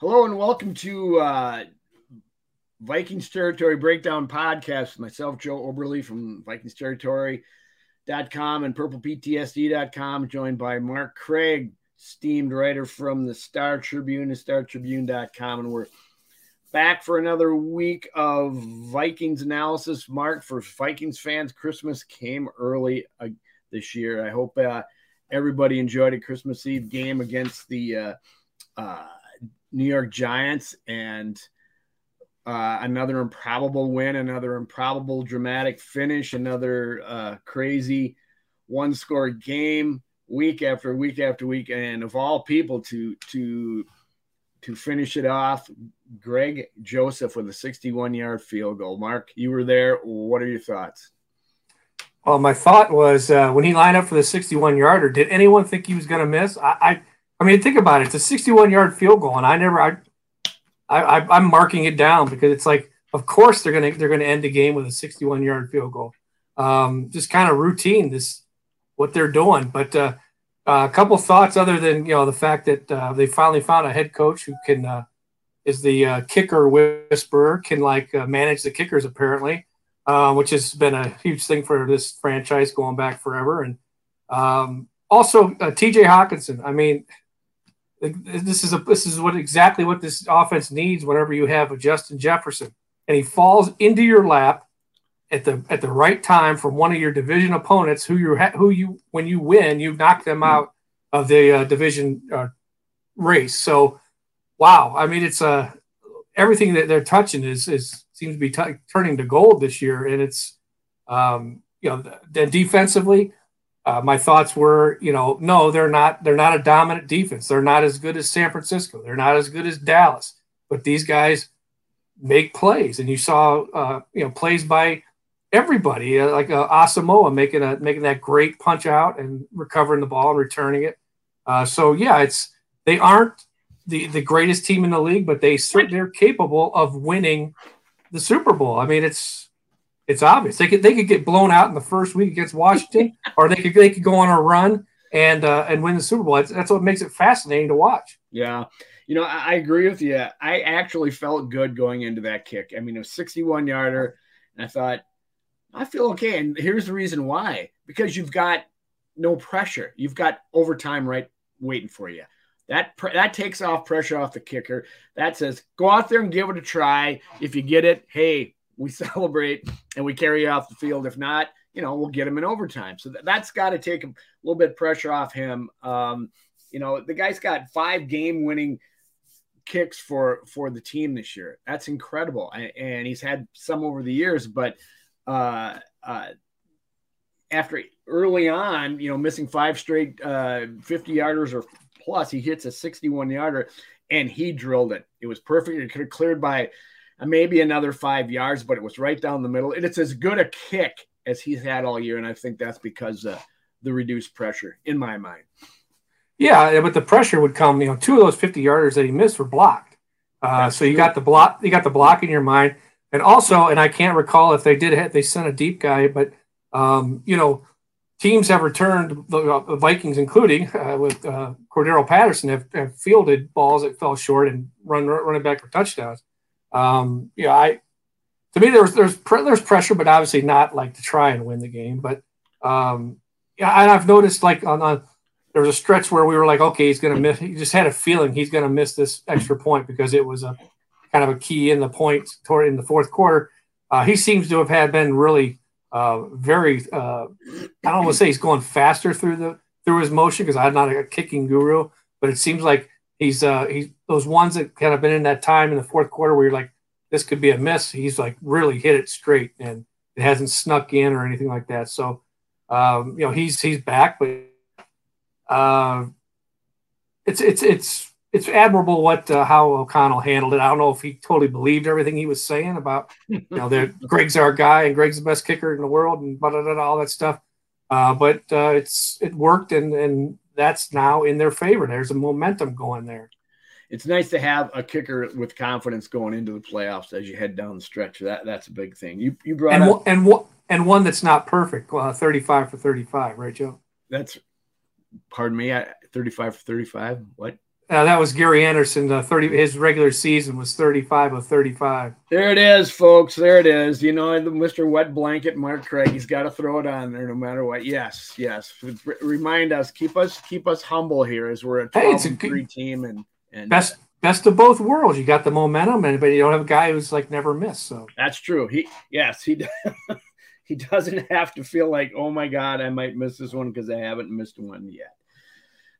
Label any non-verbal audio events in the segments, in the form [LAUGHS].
Hello and welcome to uh, Vikings Territory Breakdown Podcast myself, Joe Oberle from Vikings Territory.com and PurplePTSD.com, joined by Mark Craig, steamed writer from the Star Tribune and StarTribune.com. And we're back for another week of Vikings analysis. Mark, for Vikings fans, Christmas came early uh, this year. I hope uh, everybody enjoyed a Christmas Eve game against the uh, uh New York Giants and uh, another improbable win, another improbable dramatic finish, another uh, crazy one score game week after week after week, and of all people to to to finish it off, Greg Joseph with a 61 yard field goal. Mark, you were there. What are your thoughts? Well, my thought was uh, when he lined up for the 61 yarder, did anyone think he was going to miss? I, I I mean, think about it. It's a 61 yard field goal, and I never, I, I, I'm marking it down because it's like, of course they're gonna they're gonna end the game with a 61 yard field goal. Um, just kind of routine this what they're doing. But uh, uh, a couple thoughts other than you know the fact that uh, they finally found a head coach who can uh, is the uh, kicker whisperer can like uh, manage the kickers apparently, which has been a huge thing for this franchise going back forever. And um, also T.J. Hockenson. I mean this is a this is what exactly what this offense needs whenever you have a Justin Jefferson. And he falls into your lap at the at the right time from one of your division opponents who you who you when you win you knock them out of the uh, division uh, race. So wow, I mean it's uh everything that they're touching is is seems to be t- turning to gold this year. And it's um you know then defensively uh, my thoughts were, you know, no, they're not. They're not a dominant defense. They're not as good as San Francisco. They're not as good as Dallas. But these guys make plays, and you saw, uh, you know, plays by everybody, uh, like uh, Asamoah making a making that great punch out and recovering the ball and returning it. Uh, so yeah, it's they aren't the the greatest team in the league, but they they're capable of winning the Super Bowl. I mean, it's it's obvious they could they could get blown out in the first week against Washington, [LAUGHS] or they could they could go on a run and uh, and win the Super Bowl. That's, that's what makes it fascinating to watch. Yeah, you know I, I, agree with you. I actually felt good going into that kick. I mean, it was 61 yarder, and I thought I feel okay. And here's the reason why: because you've got no pressure. You've got overtime right waiting for you. That that takes off pressure off the kicker. That says go out there and give it a try. If you get it, hey, we [LAUGHS] celebrate and we carry off the field. If not, you know, we'll get him in overtime. So that's got to take a little bit pressure off him. Um, you know, the guy's got five game winning kicks for for the team this year. That's incredible, and he's had some over the years. But uh, uh, after early on, you know, missing five straight uh, 50 yarders or plus, he hits a 61 yarder, and he drilled it. It was perfect. It could have cleared by maybe another five yards, but it was right down the middle. And it's as good a kick as he's had all year. And I think that's because uh, the reduced pressure, in my mind. Yeah, but the pressure would come. You know, two of those fifty yarders that he missed were blocked. Uh, so you got the block. You got the block in your mind, and also, and I can't recall if they did have, they sent a deep guy, but um, you know, teams have returned the, uh, Vikings, including [LAUGHS] uh, with uh, Cordarrelle Patterson, have, have, fielded balls that fell short and run running back for touchdowns. Um, you know, I to me there's there's there's pressure, but obviously not like to try and win the game. But um, yeah, and I've noticed like on, on there was a stretch where we were like, okay, he's to miss. He just had a feeling he's to miss this extra point because it was a kind of a key in the point toward in the fourth quarter. Uh, he seems to have had been really uh, very. Uh, I don't want to say he's going faster through the through his motion because I'm not a kicking guru, but it seems like he's uh he's those ones that kind of been in that time in the fourth quarter where you're like this could be a miss he's like really hit it straight and it hasn't snuck in or anything like that so um you know he's he's back but uh it's it's it's it's admirable what uh, how O'Connell handled it. I don't know if he totally believed everything he was saying about you know that [LAUGHS] Greg's our guy and Greg's the best kicker in the world and blah, blah, blah, all that stuff. Uh, but uh, it's it worked and and that's now in their favor. There's a momentum going there. It's nice to have a kicker with confidence going into the playoffs as you head down the stretch. That that's a big thing. You you brought and up, and and one that's not perfect. Well, 35 for 35, right, Joe? That's pardon me, 35 for 35. What? Uh, that was Gary Anderson. Uh, Thirty. His regular season was thirty-five of thirty-five. There it is, folks. There it is. You know, the Mister Wet Blanket, Mark Craig. He's got to throw it on there, no matter what. Yes, yes. Remind us, keep us, keep us humble here, as we're a twelve hey, team, and and best best of both worlds. You got the momentum, and but you don't have a guy who's like never missed. So that's true. He yes, he [LAUGHS] he doesn't have to feel like, oh my god, I might miss this one because I haven't missed one yet.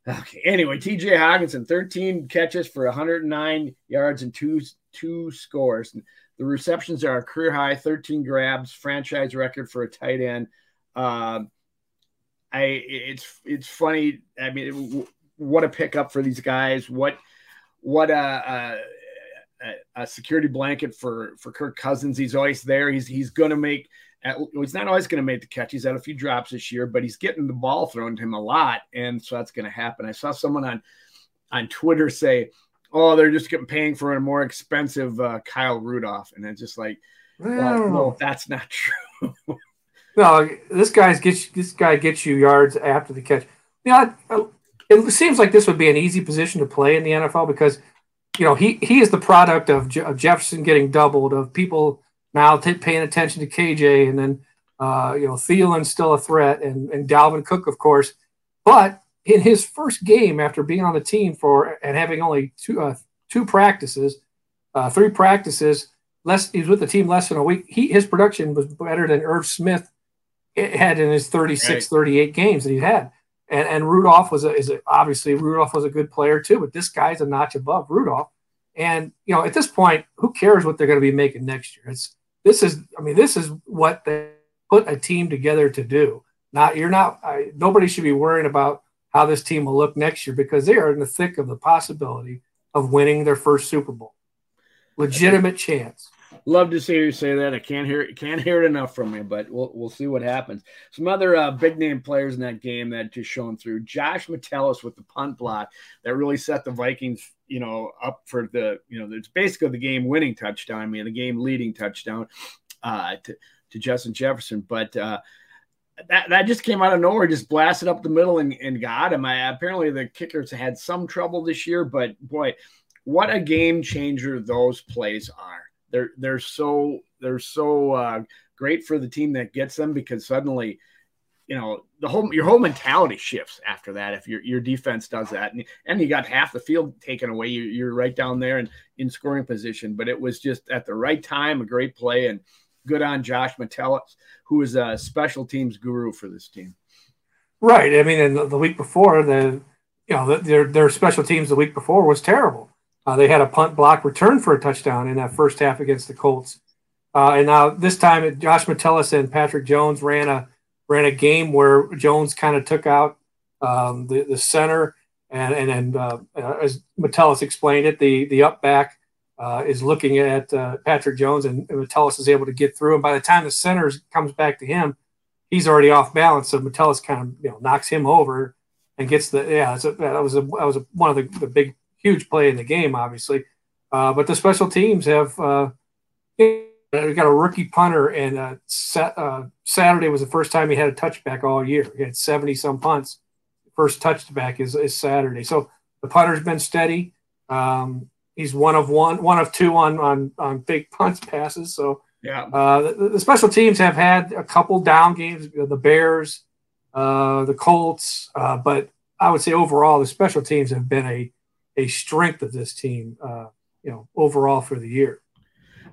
Okay. Anyway, TJ Hockenson, 13 catches for 109 yards and two two scores. The receptions are a career high, 13 grabs, franchise record for a tight end. Uh, I it's it's funny. I mean, it, what a pickup for these guys. What what a, a, a security blanket for for Kirk Cousins. He's always there. He's he's going to make at, he's not always going to make the catch. He's had a few drops this year, but he's getting the ball thrown to him a lot, and so that's going to happen. I saw someone on on Twitter say, "Oh, they're just getting paying for a more expensive uh, Kyle Rudolph," and it's just like, well, no, that's not [LAUGHS] true. no, this guy's gets this guy gets you yards after the catch. Yeah, you know, it seems like this would be an easy position to play in the NFL because you know he he is the product of, of Jefferson getting doubled of people now paying attention to KJ, and then uh, you know Thielen's still a threat, and and Dalvin Cook, of course. But in his first game after being on the team for and having only two uh, two practices, uh, three practices, less he was with the team less than a week. He his production was better than Irv Smith had in his 36, right. 38 games that he had. And, and Rudolph was a, is a, obviously Rudolph was a good player too, but this guy's a notch above Rudolph. And you know, at this point, who cares what they're going to be making next year? It's this is, I mean, this is what they put a team together to do. Not you're not. I, nobody should be worrying about how this team will look next year because they are in the thick of the possibility of winning their first Super Bowl. Legitimate chance. Love to see you say that. I can't hear can't hear it enough from you, but we'll we'll see what happens. Some other uh, big name players in that game that just shown through. Josh Metellus with the punt block that really set the Vikings, you know, up for the you know it's basically the game winning touchdown. I mean, the game leading touchdown uh, to to Justin Jefferson, but. Uh, that, that just came out of nowhere, just blasted up the middle and, and got him. I, apparently, the kickers had some trouble this year, but boy, what a game changer those plays are they're they're so they're so uh, great for the team that gets them because suddenly you know the whole your whole mentality shifts after that if your your defense does that. And, and you got half the field taken away you, you're right down there and in scoring position. But it was just at the right time a great play and good on Josh Metellus who is a special teams guru for this team. Right. I mean the, the week before the you know the, their their special teams the week before was terrible. Uh, they had a punt block return for a touchdown in that first half against the Colts. Uh, and now this time, Josh Metellus and Patrick Jones ran a ran a game where Jones kind of took out um, the the center, and and, and uh, as Metellus explained it, the the up back uh, is looking at uh, Patrick Jones, and, and Metellus is able to get through. And by the time the center comes back to him, he's already off balance. So Metellus kind of you know knocks him over and gets the yeah. A, that was a that was a, one of the, the big huge play in the game, obviously. Uh, but the special teams have uh, we got a rookie punter, and uh, sa- uh, Saturday was the first time he had a touchback all year. He had seventy some punts. First touchback is, is Saturday. So the punter's been steady. Um, he's one of one, one of two on on on big [LAUGHS] punts passes. So yeah, uh, the, the, special teams have had a couple down games. The Bears, uh, the Colts, uh, but I would say overall the special teams have been a a strength of this team, uh, you know, overall for the year.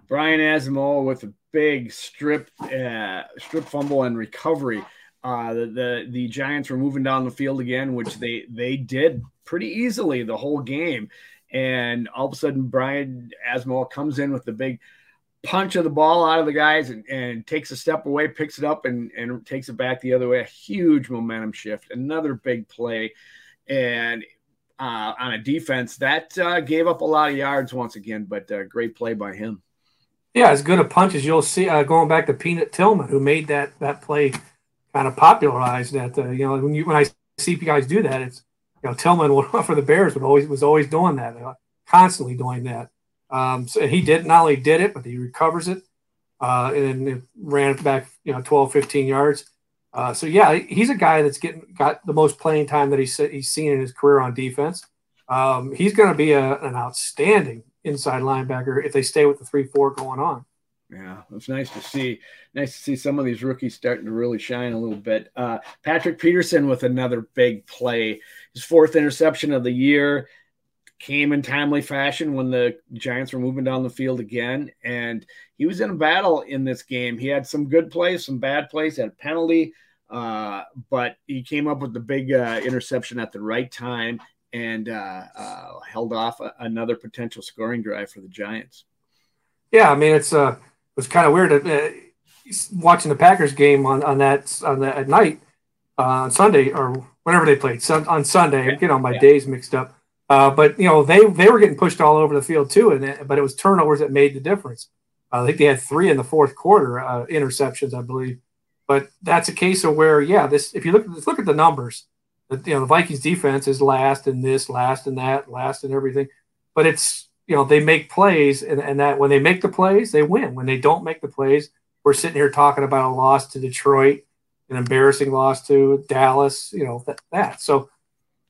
Brian Asamoah with a big strip uh, strip fumble and recovery. Uh, the, the the Giants were moving down the field again, which they they did pretty easily the whole game. And all of a sudden, Brian Asamoah comes in with the big punch of the ball out of the guys and, and takes a step away, picks it up, and, and takes it back the other way. A huge momentum shift. Another big play. And uh, on a defense that uh, gave up a lot of yards once again, but uh, great play by him. Yeah, as good a punch as you'll see. Uh, going back to Peanut Tillman, who made that that play kind of popularized that. Uh, you know, when you when I see you guys do that, it's you know Tillman [LAUGHS] for the Bears would always was always doing that, uh, constantly doing that. Um, so he did not only did it, but he recovers it and it ran it back, you know, 12, 15 yards. Uh, so yeah, he's a guy that's getting got the most playing time that he's he's seen in his career on defense. Um, he's going to be a, an outstanding inside linebacker if they stay with the three four going on. Yeah, it's nice to see. Nice to see some of these rookies starting to really shine a little bit. Uh, Patrick Peterson with another big play, his fourth interception of the year came in timely fashion when the Giants were moving down the field again. And he was in a battle in this game. He had some good plays, some bad plays, had a penalty, uh, but he came up with the big uh, interception at the right time and uh, uh held off a, another potential scoring drive for the Giants. Yeah, I mean it's uh it was kind of weird uh, watching the Packers game on on that on that at night uh, on Sunday or whenever they played on Sunday. Yeah. Get all my yeah. days mixed up. Uh, but you know they they were getting pushed all over the field too, and it, but it was turnovers that made the difference. I think they had three in the fourth quarter uh, interceptions, I believe. But that's a case of where, yeah, this if you look look at the numbers, the, you know the Vikings defense is last in this, last in that, last in everything. But it's you know they make plays, and, and that when they make the plays, they win. When they don't make the plays, we're sitting here talking about a loss to Detroit, an embarrassing loss to Dallas, you know that, that. So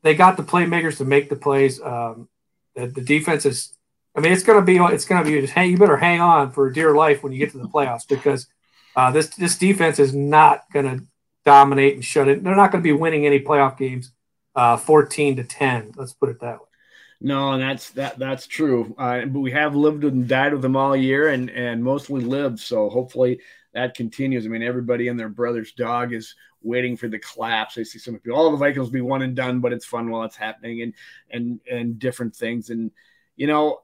they got the playmakers to make the plays. Um, the, the defense is, I mean, it's going to be, it's going to be just hang, you better hang on for dear life when you get to the playoffs because uh, this, this defense is not going to dominate and shut it. They're not going to be winning any playoff games, uh, 14 to 10. Let's put it that way. No, and that's that that's true. Uh, but we have lived and died with them all year, and and mostly lived. So hopefully that continues. I mean, everybody and their brother's dog is waiting for the collapse. I see some people, all the Vikings be one and done, but it's fun while it's happening and and and different things. And you know,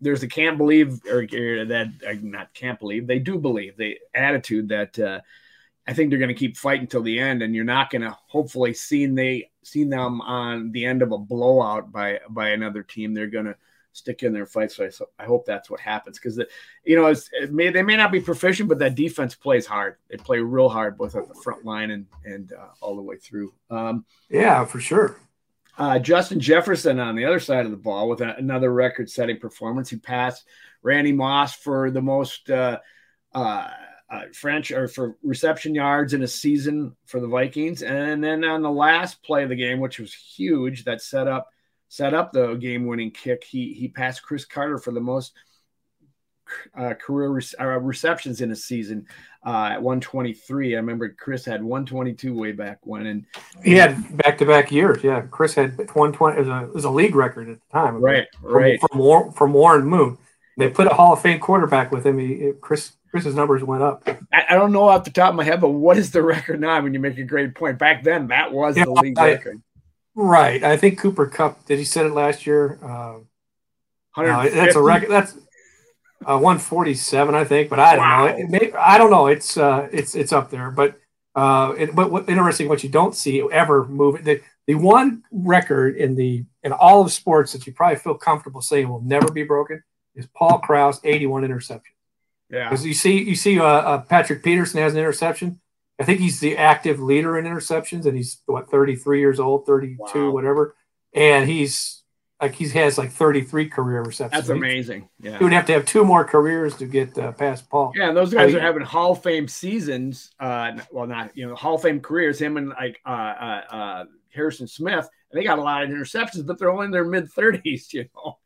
there's a can't believe or, or that uh, not can't believe they do believe the attitude that uh, I think they're going to keep fighting till the end, and you're not going to hopefully see they see them on the end of a blowout by by another team. They're going to stick in their fight. So I, so I hope that's what happens because you know it may, they may not be proficient, but that defense plays hard. They play real hard both at the front line and and uh, all the way through. Um, yeah, for sure. Uh, Justin Jefferson on the other side of the ball with a, another record-setting performance. He passed Randy Moss for the most uh, uh, French or for reception yards in a season for the Vikings, and then on the last play of the game, which was huge, that set up set up the game-winning kick. He he passed Cris Carter for the most uh, career re- uh, receptions in a season uh, at 123. I remember Cris had 122 way back when, and he had back-to-back years. Yeah, Cris had 120. It was a, it was a league record at the time. Right, from, right. From, from Warren Moon, they put a Hall of Fame quarterback with him. He, Cris Cris's numbers went up. I, I, don't know off the top of my head, but what is the record now? When you make a great point, back then that was yeah, the league I, record. Right. I think Cooper Kupp did he set it last year? Uh, no, that's a record. That's uh, 147, I think. But I don't wow. know. It, may, I don't know. It's uh, it's it's up there. But uh, it, but what interesting what you don't see ever move the the one record in the in all of sports that you probably feel comfortable saying will never be broken is Paul Krause 81 interception. Yeah. Because you see you see uh, uh, Patrick Peterson has an interception. I think he's the active leader in interceptions, and he's what 33 years old, 32, wow. whatever. And he's like he has like 33 career receptions. That's amazing. Yeah, he would have to have two more careers to get uh, past Paul. Yeah, and those guys I mean, are having Hall of Fame seasons. Uh, well, not you know Hall of Fame careers. Him and like uh, uh, uh, Harrison Smith, and they got a lot of interceptions, but they're only in their mid 30s. [LAUGHS] You know.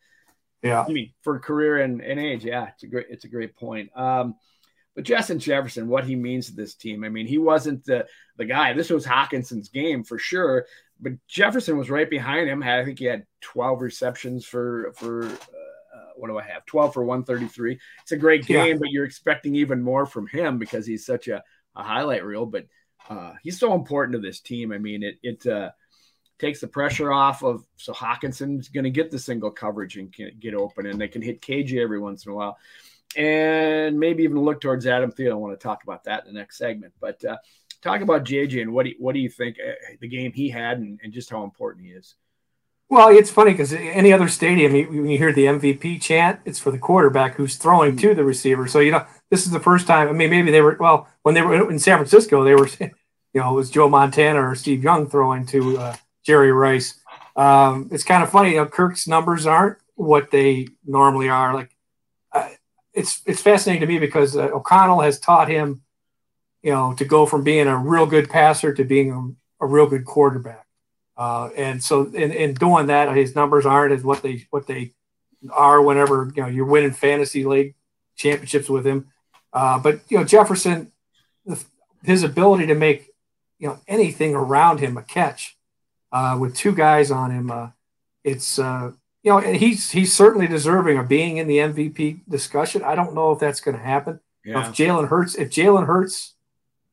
Yeah. I mean, for career and, and age, yeah, it's a great it's a great point. Um, but Justin Jefferson, what he means to this team. I mean, he wasn't the, the guy. This was Hockenson's game for sure. But Jefferson was right behind him. I think he had 12 receptions for for uh, uh what do I have? 12 for 133. It's a great game, yeah. but you're expecting even more from him because he's such a, a highlight reel. But uh, he's so important to this team. I mean, it it uh, takes the pressure off of so Hockenson's going to get the single coverage and get open, and they can hit KJ every once in a while and maybe even look towards Adam Thielen. I want to talk about that in the next segment. But uh, talk about JJ and what do you, what do you think uh, the game he had and, and, just how important he is? Well, it's funny because any other stadium, when you hear the MVP chant, it's for the quarterback who's throwing to the receiver. So you know, this is the first time. I mean, maybe they were well when they were in San Francisco, they were, [LAUGHS] you know, it was Joe Montana or Steve Young throwing to uh, Jerry Rice. Um, it's kind of funny. You know, Kirk's numbers aren't what they normally are. Like it's it's fascinating to me because uh, O'Connell has taught him, you know, to go from being a real good passer to being a, a real good quarterback. Uh, and so in, in doing that, his numbers aren't as what they what they are whenever you know you're winning fantasy league championships with him. Uh, but you know Jefferson, his ability to make you know anything around him a catch uh, with two guys on him, uh, it's uh, you know he's he's certainly deserving of being in the MVP discussion. I don't know if that's going to happen. Yeah. If Jalen Hurts, if Jalen Hurts,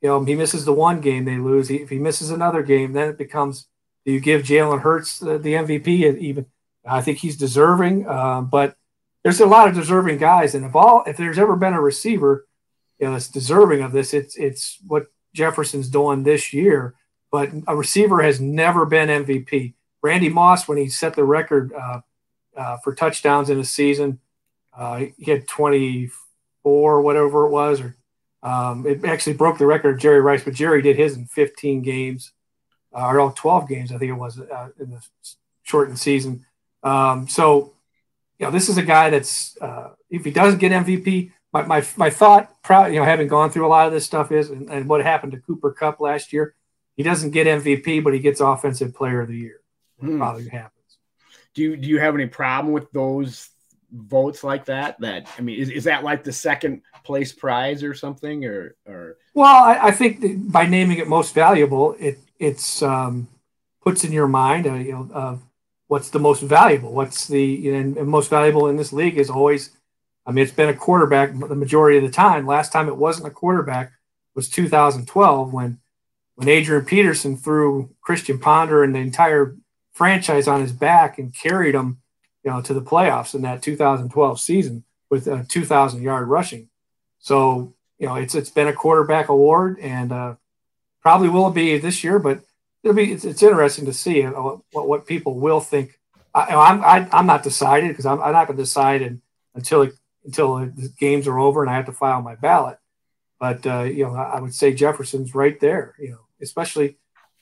you know he misses the one game they lose. He, if he misses another game, then it becomes do you give Jalen Hurts the, the, MVP? Even I think he's deserving, uh, but there's a lot of deserving guys. And if all if there's ever been a receiver, you know, that's deserving of this, it's it's what Jefferson's doing this year. But a receiver has never been MVP. Randy Moss, when he set the record uh, uh, for touchdowns in a season, uh, he had 24, whatever it was, or um, it actually broke the record of Jerry Rice, but Jerry did his in 15 games uh, or all 12 games, I think it was uh, in the shortened season. Um, so, you know, this is a guy that's, uh, if he doesn't get MVP, my, my, my thought, you know, having gone through a lot of this stuff is, and, and what happened to Cooper Kupp last year, he doesn't get MVP, but he gets Offensive Player of the Year. Hmm. Probably happens. Do you do you have any problem with those votes like that? That I mean, is, is that like the second place prize or something, or or? Well, I, I think by naming it most valuable, it it's um, puts in your mind, uh, you know, uh, what's the most valuable? What's the you know, most valuable in this league is always. I mean, it's been a quarterback the majority of the time. Last time it wasn't a quarterback was 2012 when when Adrian Peterson threw Christian Ponder and the entire franchise on his back and carried him, you know, to the playoffs in that 2012 season with a 2,000 yard rushing. So you know, it's it's been a quarterback award, and uh, Probably will be this year, but it'll be it's, it's interesting to see what, what people will think. I, I'm I, am i am not decided because I'm, I'm, not going to decide until it, until the games are over and I have to file my ballot. But uh, you know, I would say Jefferson's right there. You know, especially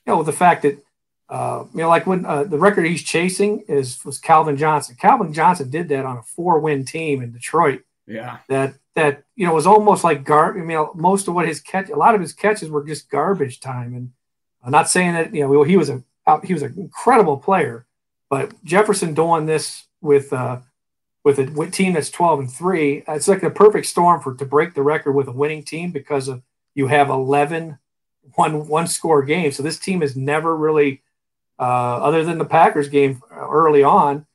you know the fact that uh, you know like when uh, the record he's chasing is was Calvin Johnson. Calvin Johnson did that on a four win team in Detroit. Yeah, that that you know was almost like gar. I mean, most of what his catch, a lot of his catches were just garbage time. And I'm not saying that you know he was a he was an incredible player, but Jefferson doing this with uh, with a with team that's 12 and three, it's like a perfect storm for to break the record with a winning team because of you have 11 one one score game. So this team has never really, uh, other than the Packers game early on,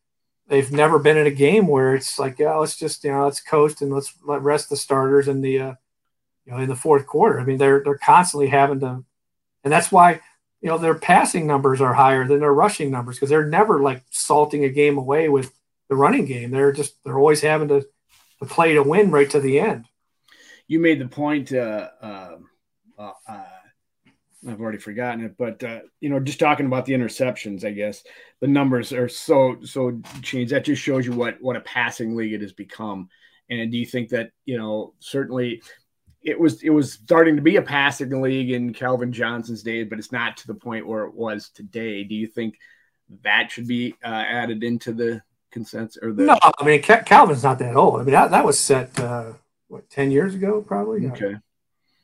they've never been in a game where it's like, yeah, let's just you know let's coast and let's let rest the starters in the uh, you know in the fourth quarter. I mean, they're they're constantly having to, and that's why you know their passing numbers are higher than their rushing numbers because they're never like salting a game away with the running game. They're just they're always having to to play to win right to the end. You made the point. Uh, uh, uh, uh I've already forgotten it, but uh, you know, just talking about the interceptions, I guess the numbers are so so changed. That just shows you what what a passing league it has become. And do you think that you know certainly it was it was starting to be a passing league in Calvin Johnson's day, but it's not to the point where it was today. Do you think that should be uh, added into the consensus or the? No, I mean Calvin's not that old. I mean that, that was set uh, what ten years ago, probably. Okay.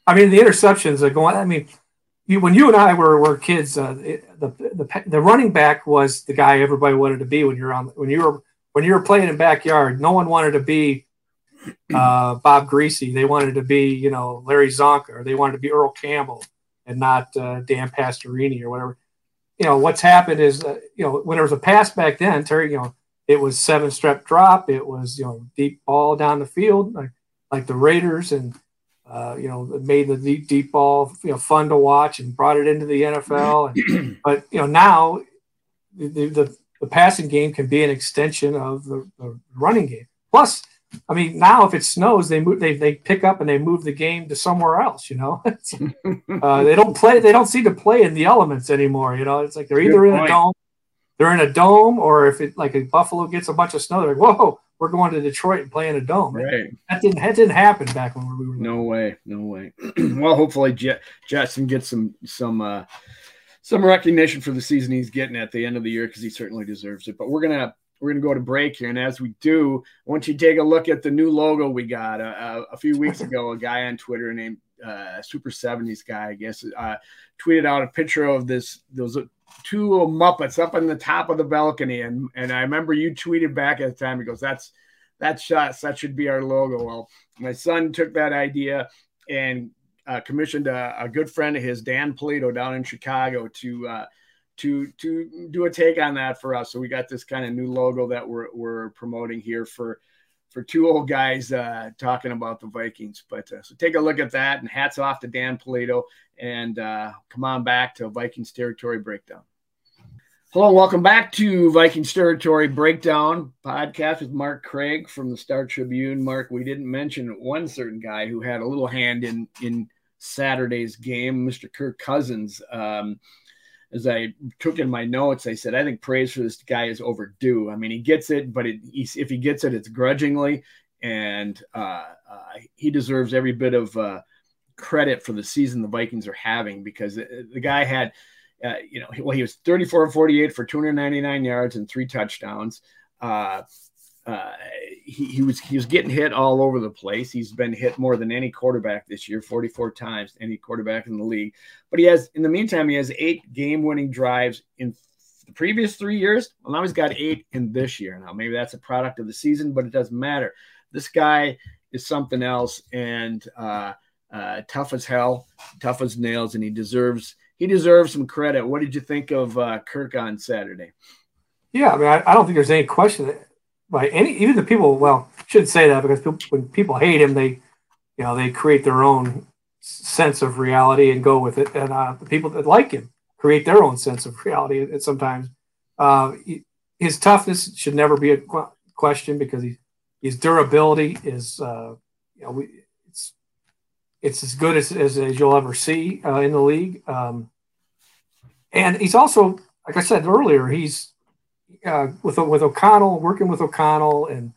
I mean the interceptions are going. I mean you, when you and I were, were kids, uh, it, the, the the running back was the guy everybody wanted to be when you're on when you were when you were playing in backyard. No one wanted to be [CLEARS THROAT] uh, Bob Griese. They wanted to be you know Larry Csonka or they wanted to be Earl Campbell and not uh, Dan Pastorini or whatever. You know what's happened is uh, you know when there was a pass back then, Terry. You know it was seven step drop. It was you know deep ball down the field like like the Raiders and uh, you know, made the deep, deep ball, you know, fun to watch and brought it into the NFL. And, [CLEARS THROAT] but, you know, now the, the, the, passing game can be an extension of the, the, running game. Plus, I mean, now if it snows, they move, they, they pick up and they move the game to somewhere else, you know, [LAUGHS] [LAUGHS] uh, they don't play, they don't seem to play in the elements anymore. You know, it's like they're either in a dome, they're in a dome, or if it like a Buffalo gets a bunch of snow, they're like, whoa, we're going to Detroit and playing a dome. Right. That didn't that didn't happen back when we were. There. No way, no way. [CLEARS THROAT] well, hopefully Jet, Jetson gets some some uh, some recognition for the season he's getting at the end of the year because he certainly deserves it. But we're gonna we're gonna go to break here, and as we do, I want you to take a look at the new logo we got uh, a few weeks ago. A guy on Twitter named uh, Super Seventies guy, I guess, uh, tweeted out a picture of this those two Muppets up on the top of the balcony, and and I remember you tweeted back at the time. He goes, "That's that's shots. That should be our logo." Well, my son took that idea and uh, commissioned a, a, good friend of his, Dan Polito, down in Chicago, to uh, to to do a take on that for us. So we got this kind of new logo that we're we're promoting here for for two old guys uh, talking about the Vikings. But uh, so take a look at that, and hats off to Dan Polito, and uh, come on back to Vikings territory breakdown. Hello, welcome back to Vikings territory breakdown podcast with Mark Craig from the Star Tribune. Mark, we didn't mention one certain guy who had a little hand in in Saturday's game, Mr. Kirk Cousins. Um, as I took in my notes, I said, I think praise for this guy is overdue. I mean, he gets it, but it, if he gets it, it's grudgingly, and uh, uh, he deserves every bit of uh, credit for the season the Vikings are having because the guy had, uh, you know, well, he was 34 48 for 299 yards and three touchdowns. Uh, he, he, was he was getting hit all over the place. He's been hit more than any quarterback this year, 44 times, any quarterback in the league. But he has, in the meantime, he has eight game-winning drives in the previous three years. Well, now he's got eight in this year. Now maybe that's a product of the season, but it doesn't matter. This guy is something else, and uh, uh, tough as hell, tough as nails, and he deserves he deserves some credit. What did you think of uh, Kirk on Saturday? Yeah, I mean, I, I don't think there's any question that by any even the people. Well, shouldn't say that because people, when people hate him, they you know they create their own sense of reality and go with it. And uh, the people that like him create their own sense of reality. And sometimes uh, his toughness should never be a question because he, his durability is uh, you know we, it's it's as good as, as, as you'll ever see uh, in the league. Um, and he's also, like I said earlier, he's uh, with with O'Connell, working with O'Connell, and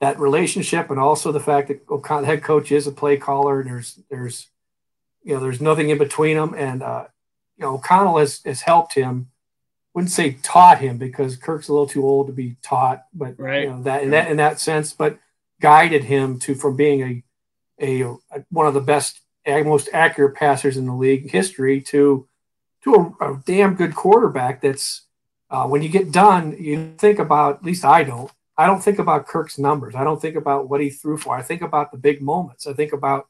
that relationship, and also the fact that O'Connell, head coach is a play caller. And there's there's you know there's nothing in between them, and uh, you know O'Connell has has helped him. Wouldn't say taught him because Kirk's a little too old to be taught, but right. you know that in that in that sense, but guided him to from being a a, a one of the best most accurate passers in the league history to to a, a damn good quarterback that's uh, when you get done, you think about, at least I don't, I don't think about Kirk's numbers. I don't think about what he threw for. I think about the big moments. I think about,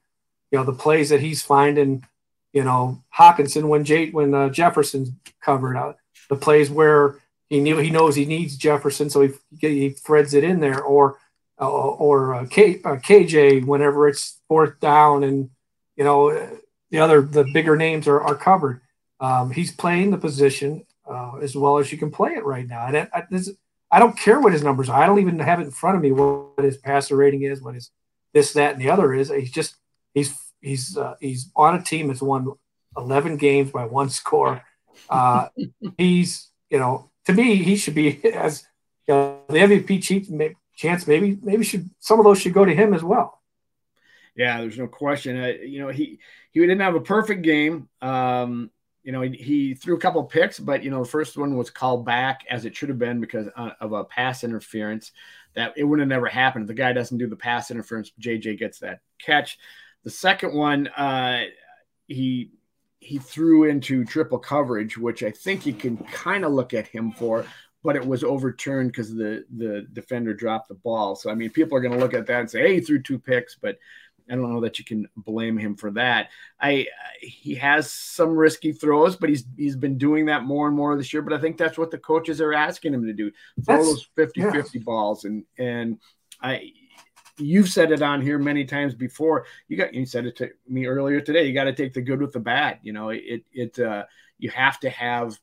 you know, the plays that he's finding, you know, Hockenson when Jay, when uh, Jefferson's covered out, the plays where he knew he knows he needs Jefferson, so he, he threads it in there, or uh, or uh, K, uh, KJ whenever it's fourth down and you know the other the bigger names are, are covered. Um, he's playing the position uh, as well as you can play it right now. And I, I, this, I don't care what his numbers are. I don't even have it in front of me what his passer rating is, what his this, that, and the other is. He's just he's he's uh, he's on a team that's won 11 games by one score. Uh, [LAUGHS] he's you know to me he should be as you know, the MVP chief chance. Maybe maybe should some of those should go to him as well. Yeah, there's no question. Uh, you know he he didn't have a perfect game. Um, you know, he, he, threw a couple picks, but you know, the first one was called back as it should have been because uh, of a pass interference. That it would have never happened if the guy doesn't do the pass interference. JJ gets that catch. The second one, uh, he he threw into triple coverage, which I think you can kind of look at him for, but it was overturned because the the defender dropped the ball. So I mean, people are going to look at that and say, "Hey, he threw two picks," but I don't know that you can blame him for that. I he has some risky throws, but he's he's been doing that more and more this year. But I think that's what the coaches are asking him to do: throw that's, those 50-50 yeah. balls. And and I you've said it on here many times before. You got you said it to me earlier today. You got to take the good with the bad. You know, it it uh, you have to have.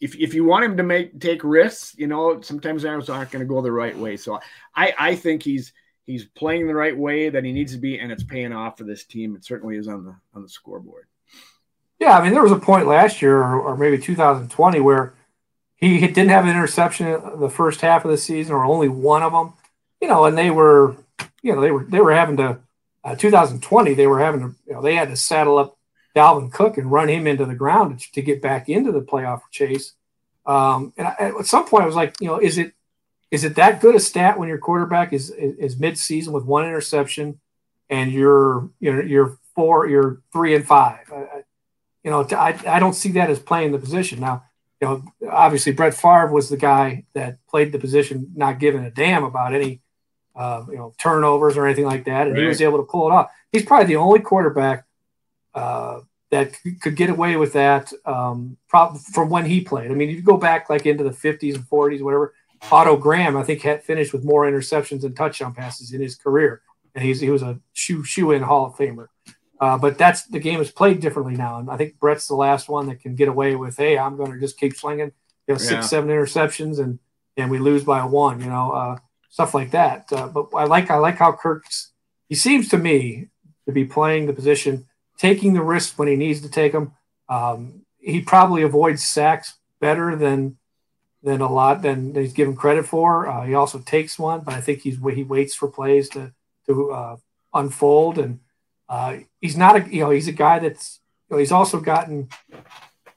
If, if you want him to make take risks, you know sometimes arrows aren't going to go the right way. So I I think he's he's playing the right way that he needs to be, and it's paying off for this team. It certainly is on the on the scoreboard. Yeah, I mean, there was a point last year, or, maybe 2020, where he didn't have an interception the first half of the season, or only one of them. You know, and they were, you know, they were they were having to. Uh, 2020, they were having to, you know, they had to saddle up Dalvin Cook and run him into the ground to, to get back into the playoff chase. Um, and I, at some point, I was like, you know, is it is it that good a stat when your quarterback is is, mid-season with one interception and you're you know you're four you're three and five I, you know I, I don't see that as playing the position now you know, obviously Brett Favre was the guy that played the position, not giving a damn about any, uh, you know, turnovers or anything like that, and right. he was able to pull it off. He's probably the only quarterback uh, that could get away with that um, from when he played. I mean, if you go back like into the 50s and 40s, whatever, Otto Graham, I think, had finished with more interceptions and touchdown passes in his career, and he's he was a shoe shoe in Hall of Famer. Uh, but that's the game is played differently now, and I think Brett's the last one that can get away with, hey, I'm going to just keep slinging, you know, six, yeah. seven interceptions, and and we lose by a one, you know, uh, stuff like that. Uh, but I like I like how Kirk's he seems to me to be playing the position, taking the risks when he needs to take them. Um, he probably avoids sacks better than than a lot than he's given credit for. Uh, he also takes one, but I think he's he waits for plays to to uh, unfold, and uh, he's not a you know he's a guy that's you know, he's also gotten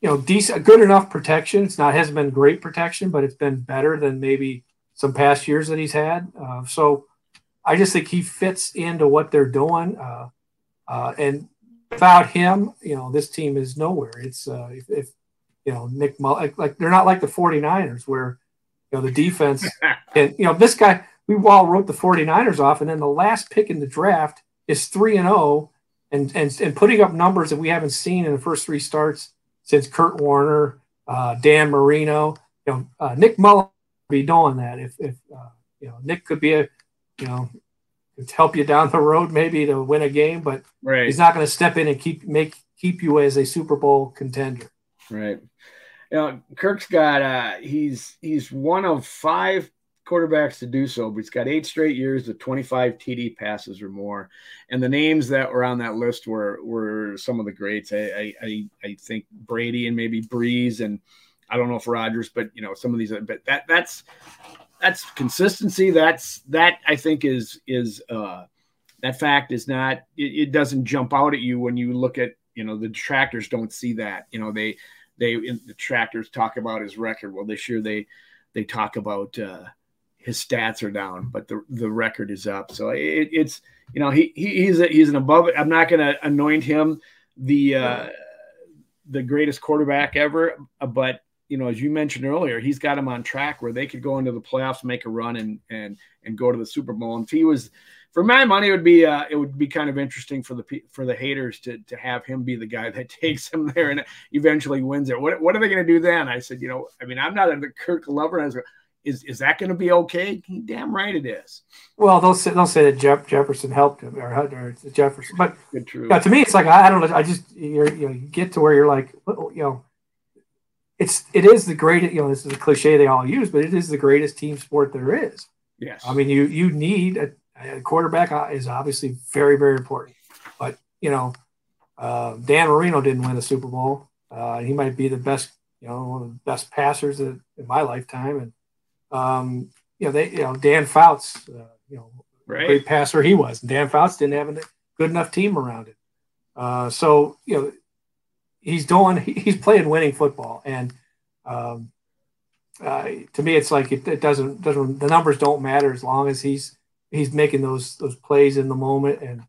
you know decent good enough protection. It's not hasn't been great protection, but it's been better than maybe some past years that he's had. Uh, so I just think he fits into what they're doing, uh, uh, and without him, you know, this team is nowhere. It's if, if you know, Nick Mull, like, like, they're not like the 49ers where, you know, the defense, [LAUGHS] and, you know, this guy, we all wrote the 49ers off, and then the last pick in the draft is 3 and 0 and, and, and putting up numbers that we haven't seen in the first three starts since Kurt Warner, uh, Dan Marino, you know, uh, Nick Mullen be doing that. If, if uh, you know, Nick could be a, you know, help you down the road maybe to win a game, but right. he's not going to step in and keep make keep you as a Super Bowl contender. Right. You know, Kirk's got uh he's he's one of five quarterbacks to do so, but he's got eight straight years of 25 TD passes or more. And the names that were on that list were were some of the greats. I I, I think Brady and maybe Brees and I don't know if Rodgers, but you know some of these. But that that's that's consistency. That's that I think is is uh, that fact is not. It, it doesn't jump out at you when you look at you know the detractors don't see that. You know they they in the detractors talk about his record. Well, this year they they talk about uh, his stats are down, but the the record is up. So it, it's you know he, he he's a, he's an above. I'm not going to anoint him the uh, the greatest quarterback ever, but you know as you mentioned earlier, he's got him on track where they could go into the playoffs, make a run, and and and go to the Super Bowl. And if he was for my money, it would be uh, it would be kind of interesting for the for the haters to to have him be the guy that [LAUGHS] takes him there and eventually wins it. What what are they going to do then? I said, you know, I mean, I'm not a Kirk lover. I was, is is that going to be okay? Damn right it is. Well, they'll say they'll say that Jeff, Jefferson helped him or, or Jefferson, but yeah, to me, it's like I, I don't know. I just you you know you get to where you're like you know. It's it is the greatest you know this is a cliche they all use but it is the greatest team sport there is. Yes, I mean you you need a a quarterback uh, is obviously very, very important. But you know, uh, Dan Marino didn't win a Super Bowl. Uh, he might be the best, you know, one of the best passers in my lifetime. And um, you know, they, you know, Dan Fouts, uh, you know, right. great passer he was. Dan Fouts didn't have a good enough team around it. Uh, so you know, he's doing, he's playing winning football, and um, uh, to me, it's like it, it doesn't doesn't the numbers don't matter as long as he's he's making those those plays in the moment and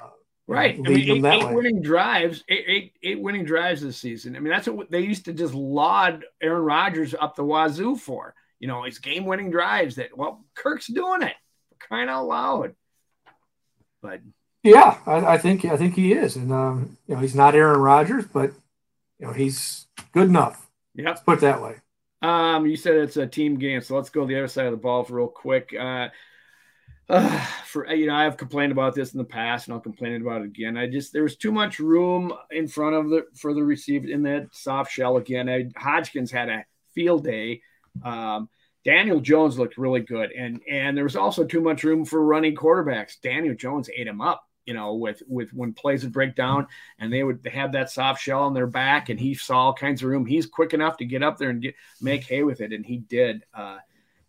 uh, right. I mean, eight, eight winning drives, eight, eight, eight winning drives this season. I mean, that's what they used to just laud Aaron Rodgers up the wazoo for. You know, his game winning drives. That well, Kirk's doing it, crying out loud. But yeah, I, I, think I think he is, and um, you know, he's not Aaron Rodgers, but you know, he's good enough. Yeah, let's put it that way. Um, you said it's a team game, so let's go the other side of the ball for real quick. Uh, uh, [SIGHS] for you know, I have complained about this in the past, and I'll complain about it again. I just there was too much room in front of the for the receiver in that soft shell again. I, Hodgins had a field day. Um, Daniel Jones looked really good, and and there was also too much room for running quarterbacks. Daniel Jones ate him up, you know, with with when plays would break down, and they would have that soft shell on their back, and he saw all kinds of room. He's quick enough to get up there and get make hay with it, and he did. Uh,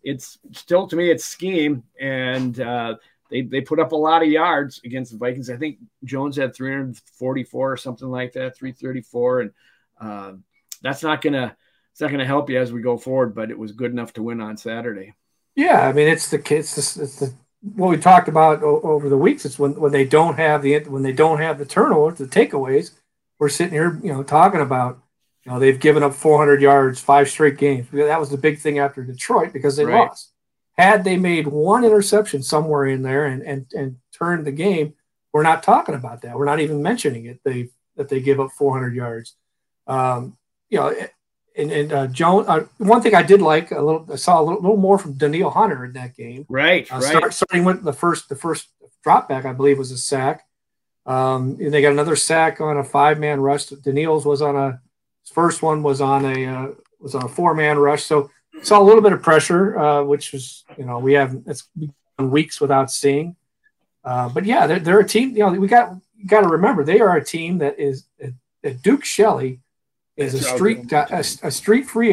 it's still to me it's scheme and uh, they they put up a lot of yards against the Vikings. I think Jones had 344 or something like that, 334, and uh, that's not gonna it's not gonna help you as we go forward. But it was good enough to win on Saturday. Yeah, I mean it's the it's the, it's the what we talked about over the weeks. It's when when they don't have the when they don't have the turnovers, the takeaways. We're sitting here, you know, talking about You know, they've given up 400 yards five straight games. That was the big thing after Detroit because they right. lost. Had they made one interception somewhere in there and and and turned the game, we're not talking about that. We're not even mentioning it. They that they give up 400 yards. Um, you know, and, and uh, Joan. Uh, one thing I did like a little, I saw a little, little more from Danielle Hunter in that game. Right, uh, right. Start, starting with the first, the first drop back, I believe, was a sack. Um, and they got another sack on a five man rush. Danielle's was on a first one was on a uh, was on a four man rush. So saw a little bit of pressure, uh, which was you know we have it's weeks without seeing. Uh, but yeah, they're, they're a team. You know, we got got to remember they are a team that is that Duke Shelley is a street a, a, street free.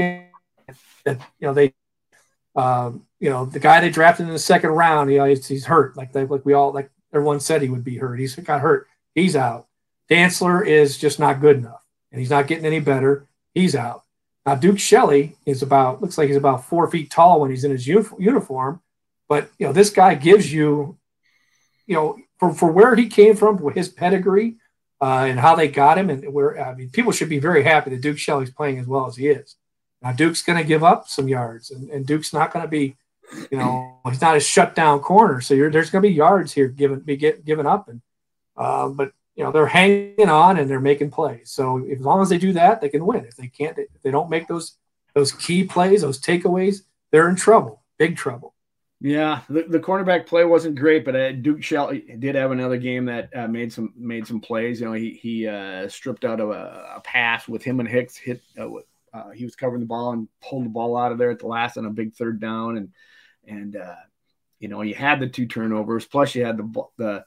That you know they, um, you know the guy they drafted in the second round. You know he's, he's hurt. Like they like we all like everyone said he would be hurt. He's got hurt. He's out. Dantzler is just not good enough, and he's not getting any better. He's out. Now Duke Shelley is about looks like he's about four feet tall when he's in his uniform, but you know this guy gives you, you know, for, for where he came from, his pedigree, uh, and how they got him, and where I mean, people should be very happy that Duke Shelley's playing as well as he is. Now Duke's going to give up some yards, and, and Duke's not going to be you know, he's not a shut down corner. So there's going to be yards here given be get, given up, and uh, but you know they're hanging on and they're making plays. So as long as they do that, they can win. If they can't, if they don't make those those key plays, those takeaways, they're in trouble, big trouble. Yeah, the, the cornerback play wasn't great, but uh, Duke Shelley did have another game that uh, made some made some plays. You know, he he uh, stripped out of a, a, pass with him and Hicks hit. Uh, uh, he was covering the ball and pulled the ball out of there at the last on a big third down, and and uh, you know you had the two turnovers, plus you had the the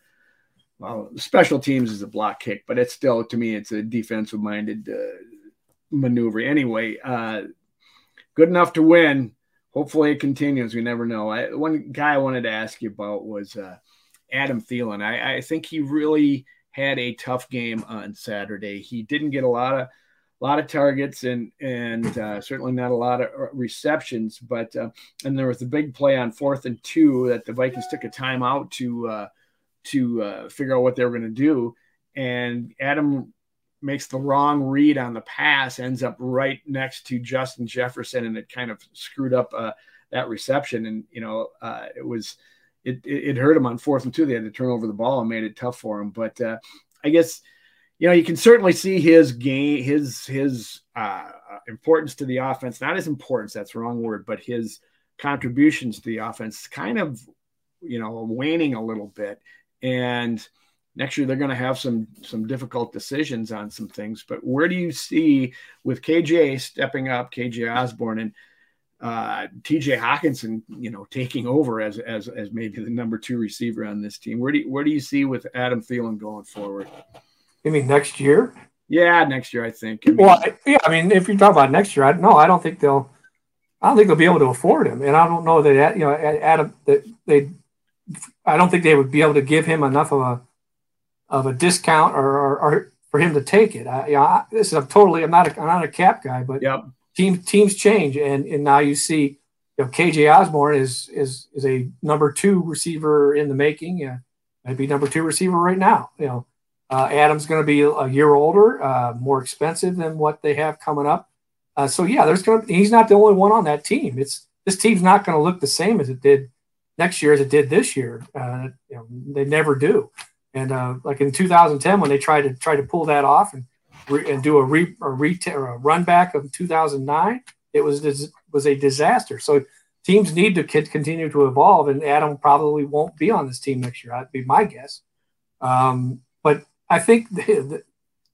well, special teams is a block kick, but it's still to me it's a defensive minded uh, maneuver. Anyway, uh, good enough to win. Hopefully it continues. We never know. I, one guy I wanted to ask you about was uh, Adam Thielen. I, I think he really had a tough game on Saturday. He didn't get a lot of a lot of targets and and uh, certainly not a lot of uh, receptions. But uh, and there was a big play on fourth and two that the Vikings took a timeout to to uh, figure out what they were going to do, and Adam makes the wrong read on the pass, ends up right next to Justin Jefferson, and it kind of screwed up uh, that reception. And you know it was. It, it, hurt him on fourth and two. They had to turn over the ball and made it tough for him. But I guess you know, you can certainly see his game, his his uh, importance to the offense. Not his importance, that's the wrong word, but his contributions to the offense kind of, you know, waning a little bit. And next year they're going to have some some difficult decisions on some things. But where do you see with KJ stepping up, KJ Osborn and uh, TJ Hockenson, you know, taking over as as as maybe the number two receiver on this team? Where do you, where do you see with Adam Thielen going forward? You mean next year? Yeah, next year I think. I mean, well, yeah, I mean, if you're talking about next year, I no, I don't think they'll. I don't think they'll be able to afford him, and I don't know that you know Adam that they. I don't think they would be able to give him enough of a of a discount or, or, or for him to take it. I, you know, I, this is I'm totally I'm not a, I'm not a cap guy, but yep. teams teams change, and and now you see you know KJ Osborn is is is a number two receiver in the making. Yeah, maybe number two receiver right now. You know, uh, Adam's going to be a year older, uh, more expensive than what they have coming up. Uh, so yeah, there's going. He's not the only one on that team. It's this team's not going to look the same as it did next year as it did this year. Uh, you know, they never do. And uh, like in 2010, when they tried to try to pull that off and re, and do a re or, re, or a run back of 2009, it was was a disaster. So teams need to continue to evolve, and Adam probably won't be on this team next year. That'd be my guess. Um, but I think [LAUGHS] the,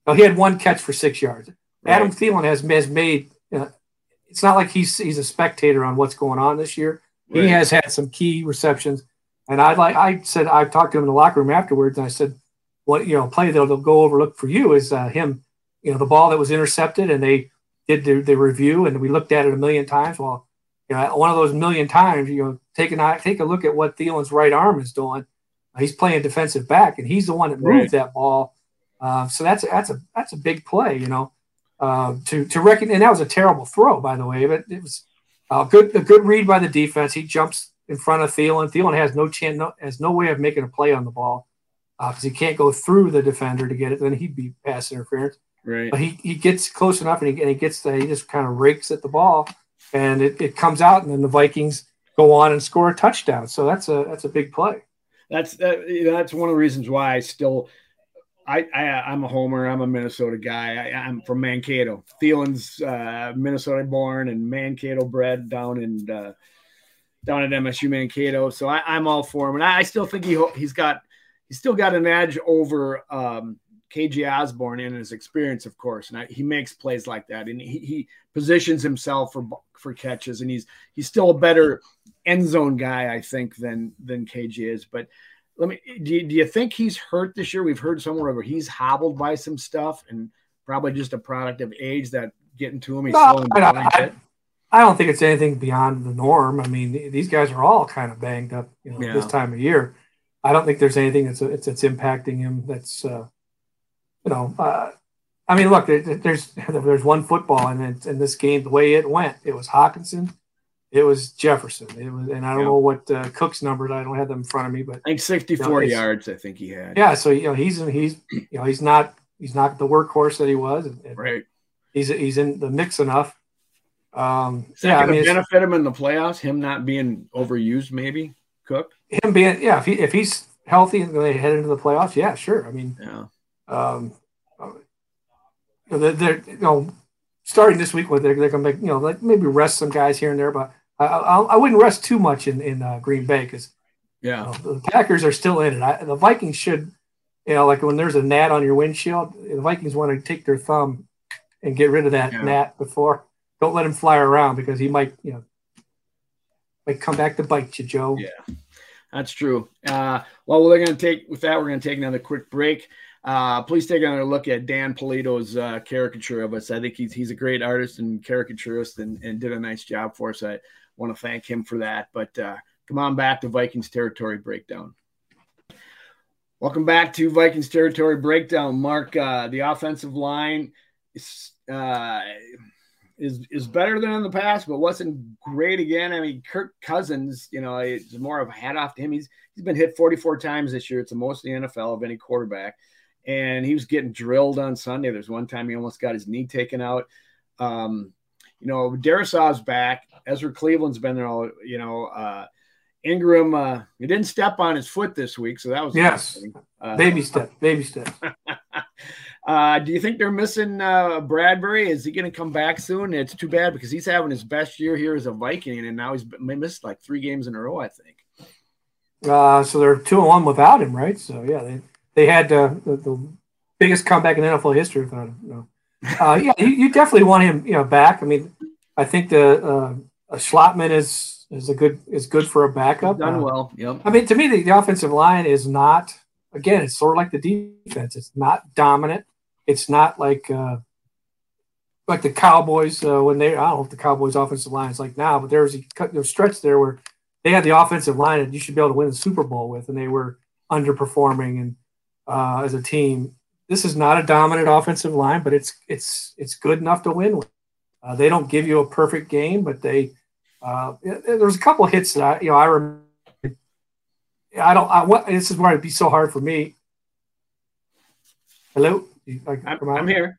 the, he had one catch for six yards. Right. Adam Thielen has, has made. Uh, it's not like he's he's a spectator on what's going on this year. Right. He has had some key receptions, and I like I said I talked to him in the locker room afterwards, and I said, "What you know, play that they'll go overlook for you is uh, him. You know, the ball that was intercepted, and they did the, the review, and we looked at it a million times. Well, you know, one of those million times, you know, take a take a look at what Thielen's right arm is doing He's playing defensive back, and he's the one that moved right. that ball. Uh, so that's a, that's a that's a big play, you know. Uh, to to reckon, and that was a terrible throw, by the way, but it was a good a good read by the defense. He jumps in front of Thielen. Thielen has no chance, no, has no way of making a play on the ball because uh, he can't go through the defender to get it. Then he'd be pass interference. Right. But he, he gets close enough and he, and he gets the, he just kind of rakes at the ball and it, it comes out and then the Vikings go on and score a touchdown. So that's a that's a big play. That's that, that's one of the reasons why I still I, I am a homer. I'm a Minnesota guy. I, am from Mankato. Thielen's uh, Minnesota born and Mankato bred down in uh, down at MSU Mankato. So I, am all for him, and I, still think he he's got he's still got an edge over um, KJ Osborn in his experience, of course. And I, he makes plays like that, and he, he positions himself for for catches, and he's he's still a better end zone guy, I think, than than KJ is. But let me do you, do you think he's hurt this year? We've heard somewhere where he's hobbled by some stuff, and probably just a product of age that getting to him. He's no, slowing down I, I don't think it's anything beyond the norm. I mean, these guys are all kind of banged up, you know, yeah. this time of year. I don't think there's anything that's that's, that's impacting him. That's uh, you know, uh, I mean, look, there's [LAUGHS] there's one football, and in this game, the way it went, it was Hockenson, it was Jefferson, it was, and I don't know what uh, Cook's numbers. I don't have them in front of me, but I think 64 you know, yards. I think he had. Yeah, so you know, he's he's you know he's not he's not the workhorse that he was. right. He's he's in the mix enough um, Is yeah, I mean, benefit him in the playoffs. Him not being overused, maybe Cook. Him being, yeah, if he if he's healthy and they head into the playoffs, yeah, sure. I mean, yeah. Um, they're, they're you know starting this week with they're, they're gonna make you know like maybe rest some guys here and there, but I I, I wouldn't rest too much in in uh, Green Bay because yeah, you know, the Packers are still in it. I, the Vikings should. You know, like when there's a gnat on your windshield, the Vikings want to take their thumb and get rid of that yeah. gnat before don't let him fly around because he might, you know, might come back to bite you, Joe. Yeah, that's true. Uh, well, we're going to take with that. We're going to take another quick break. Uh, please take another look at Dan Polito's uh, caricature of us. I think he's he's a great artist and caricaturist and, and did a nice job for us. I want to thank him for that. But uh, come on back to Vikings territory breakdown. Welcome back to Vikings territory breakdown. Mark, uh, the offensive line is uh, is is better than in the past, but wasn't great again. I mean, Kirk Cousins, you know, it's more of a hat off to him. He's he's been hit 44 times this year. It's the most in the NFL of any quarterback, and he was getting drilled on Sunday. There's one time he almost got his knee taken out. Um, you know, Darrisaw's back. Ezra Cleveland's been there all. You know, uh, Ingram, uh, he didn't step on his foot this week, so that was yes, uh, baby step, baby step. [LAUGHS] Uh, do you think they're missing uh, Bradbury? Is he going to come back soon? It's too bad because he's having his best year here as a Viking, and now he's missed like three games in a row, I think. Uh, so they're two and one without him, right? So yeah, they they had uh, the, the, biggest comeback in NFL history without him. No. Uh, yeah, you, you, definitely want him, you know, back. I mean, I think the uh, is is a good is good for a backup. He's done uh, well. Yep. I mean, to me, the, the offensive line is not. Again, it's sort of like the defense. It's not dominant it's not like uh, like the Cowboys uh, when they I don't know if the Cowboys offensive line is like now, but there was a there stretch there where they had the offensive line that you should be able to win the Super Bowl with, and they were underperforming and uh, as a team. This is not a dominant offensive line, but it's it's it's good enough to win with. Uh, they don't give you a perfect game, but they uh, there's a couple hits that I you know I remember. I don't. I what this is where it'd be so hard for me. Hello. I'm, I'm, here.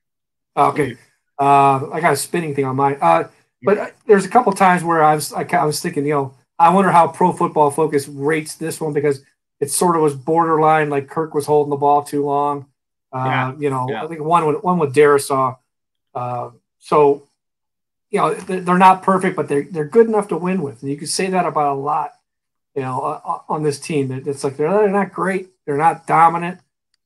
Oh, okay. Uh, I got a spinning thing on mine. Uh, but there's a couple times where I was I, I, was thinking, you know, I wonder how Pro Football Focus rates this one because it sort of was borderline, like Kirk was holding the ball too long. Uh, yeah. You know, yeah. I think one with one with Darrisaw. Uh, so, you know, they're not perfect, but they're they're good enough to win with, and you can say that about a lot. You know, uh, on this team, it's like they're, they're not great, they're not dominant,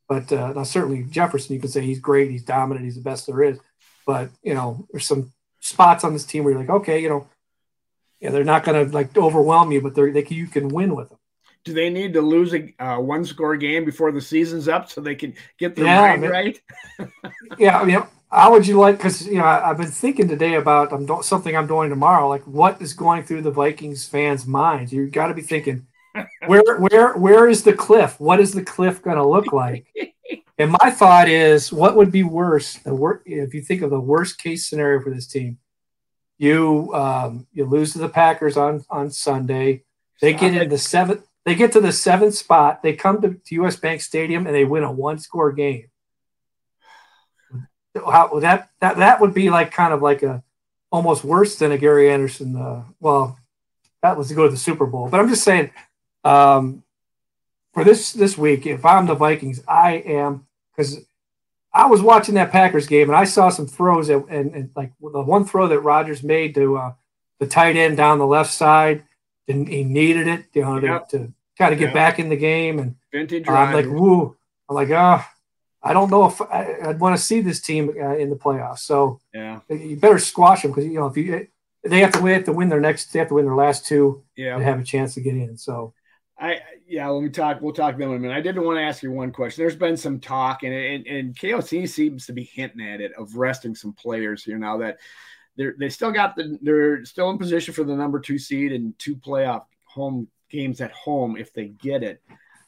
but uh, now certainly Jefferson, you can say he's great, he's dominant, he's the best there is. But you know, there's some spots on this team where you're like, okay, you know, yeah, they're not going to like overwhelm you, but they're they can, you can win with them. Do they need to lose a uh, one score game before the season's up so they can get their yeah, mind I mean, right? [LAUGHS] yeah, I mean, how would you like? Because you know, I, have been thinking today about I'm do- something I'm doing tomorrow. Like, what is going through the Vikings fans' minds? You got to be thinking [LAUGHS] where where where is the cliff? What is the cliff going to look like? [LAUGHS] And my thought is, what would be worse? The wor- if you think of the worst case scenario for this team, you um, you lose to the Packers on on Sunday. They Stop get it. in the seventh. They get to the seventh spot. They come to, to U.S. Bank Stadium and they win a one score game. how that that that would be like kind of like a almost worse than a Gary Anderson. Uh, well, that was to go to the Super Bowl, but I'm just saying um, for this this week, if I'm the Vikings, I am because I was watching that Packers game and I saw some throws that, and, and like the one throw that Rodgers made to uh, the tight end down the left side, and he needed it, you know, yep. to, to kind of get yep. back in the game. And vintage. Uh, I'm like, woo! I'm like, ah. Oh, I don't know if I, would want to see this team uh, in the playoffs. So yeah, you better squash them because you know if you they have to win to win their next they have to win their last two yeah. to have a chance to get in. So I yeah, let me talk. We'll talk them in a minute. I did want to ask you one question. There's been some talk, and and, and KOC seems to be hinting at it of resting some players here now that they're they still got the they're still in position for the number two seed and two playoff home games at home if they get it,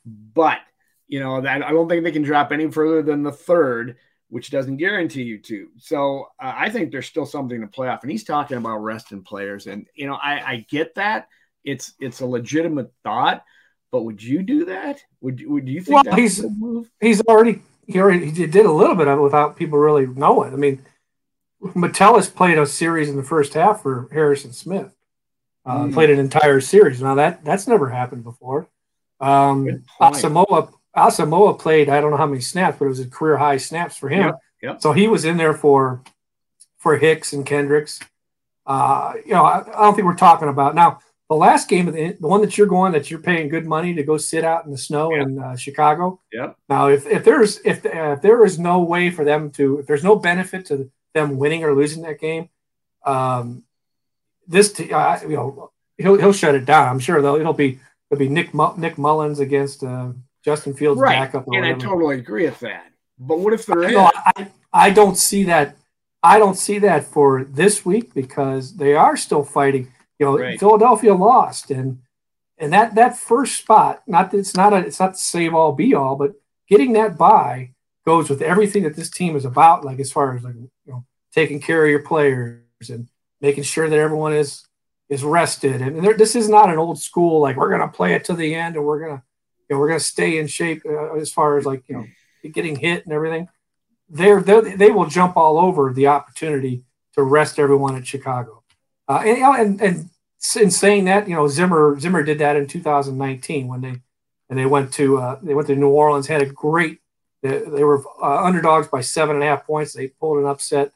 but you know, that I don't think they can drop any further than the third, which doesn't guarantee you to. So uh, I think there's still something to play off. And he's talking about resting players, and you know, I, I get that. It's it's a legitimate thought, but would you do that? Would would you think? Well, he's he's already he already he did a little bit of it without people really knowing. I mean, Metellus played a series in the first half for Harrison Smith. Uh, mm. Played an entire series. Now that that's never happened before. Um, Asamoah Asamoah played I don't know how many snaps, but it was a career high snaps for him. Yep, yep. So he was in there for for Hicks and Kendricks. Uh, you know, I, I, don't think we're talking about now. The last game, the, the one that you're going, that you're paying good money to go sit out in the snow yep. in uh, Chicago. Yep. Now, if, if there's if, uh, if there is no way for them to, if there's no benefit to them winning or losing that game, um, this t- uh, you know he'll he'll shut it down. I'm sure though it'll be it'll be Nick Nick Mullens against uh, Justin Fields right. backup. and whatever. I totally agree with that. But what if there is? No, I, I don't see that. I don't see that for this week because they are still fighting. You know, right. Philadelphia lost, and and that that first spot, not that it's not a it's not the save all be all, but getting that by goes with everything that this team is about. Like as far as like you know, taking care of your players and making sure that everyone is is rested. And this is not an old school like we're going to play it to the end and we're going to you know, we're going to stay in shape uh, as far as like you know getting hit and everything. They're, they're they will jump all over the opportunity to rest everyone at Chicago. Uh, and, and and in saying that, you know, Zimmer Zimmer did that in 2019 when they and they went to uh, they went to New Orleans, had a great. They, they were uh, underdogs by seven and a half points. They pulled an upset,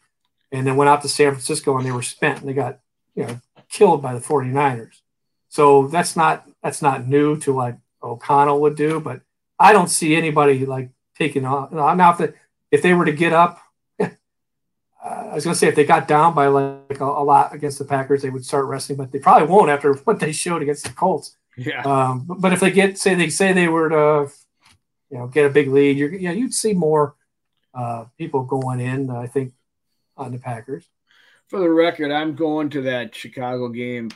and then went out to San Francisco and they were spent. And they got you know killed by the 49ers. So that's not that's not new to like O'Connell would do, but I don't see anybody like taking off. Now, if, the, if they were to get up, [LAUGHS] uh, I was going to say if they got down by like a, a, lot against the Packers, they would start wrestling, but they probably won't after [LAUGHS] what they showed against the Colts. Yeah. Um, but, but, if they get, say they say they were to, you know, get a big lead, you're, yeah, you'd see more uh, people going in. I think on the Packers. For the record, I'm going to that Chicago game,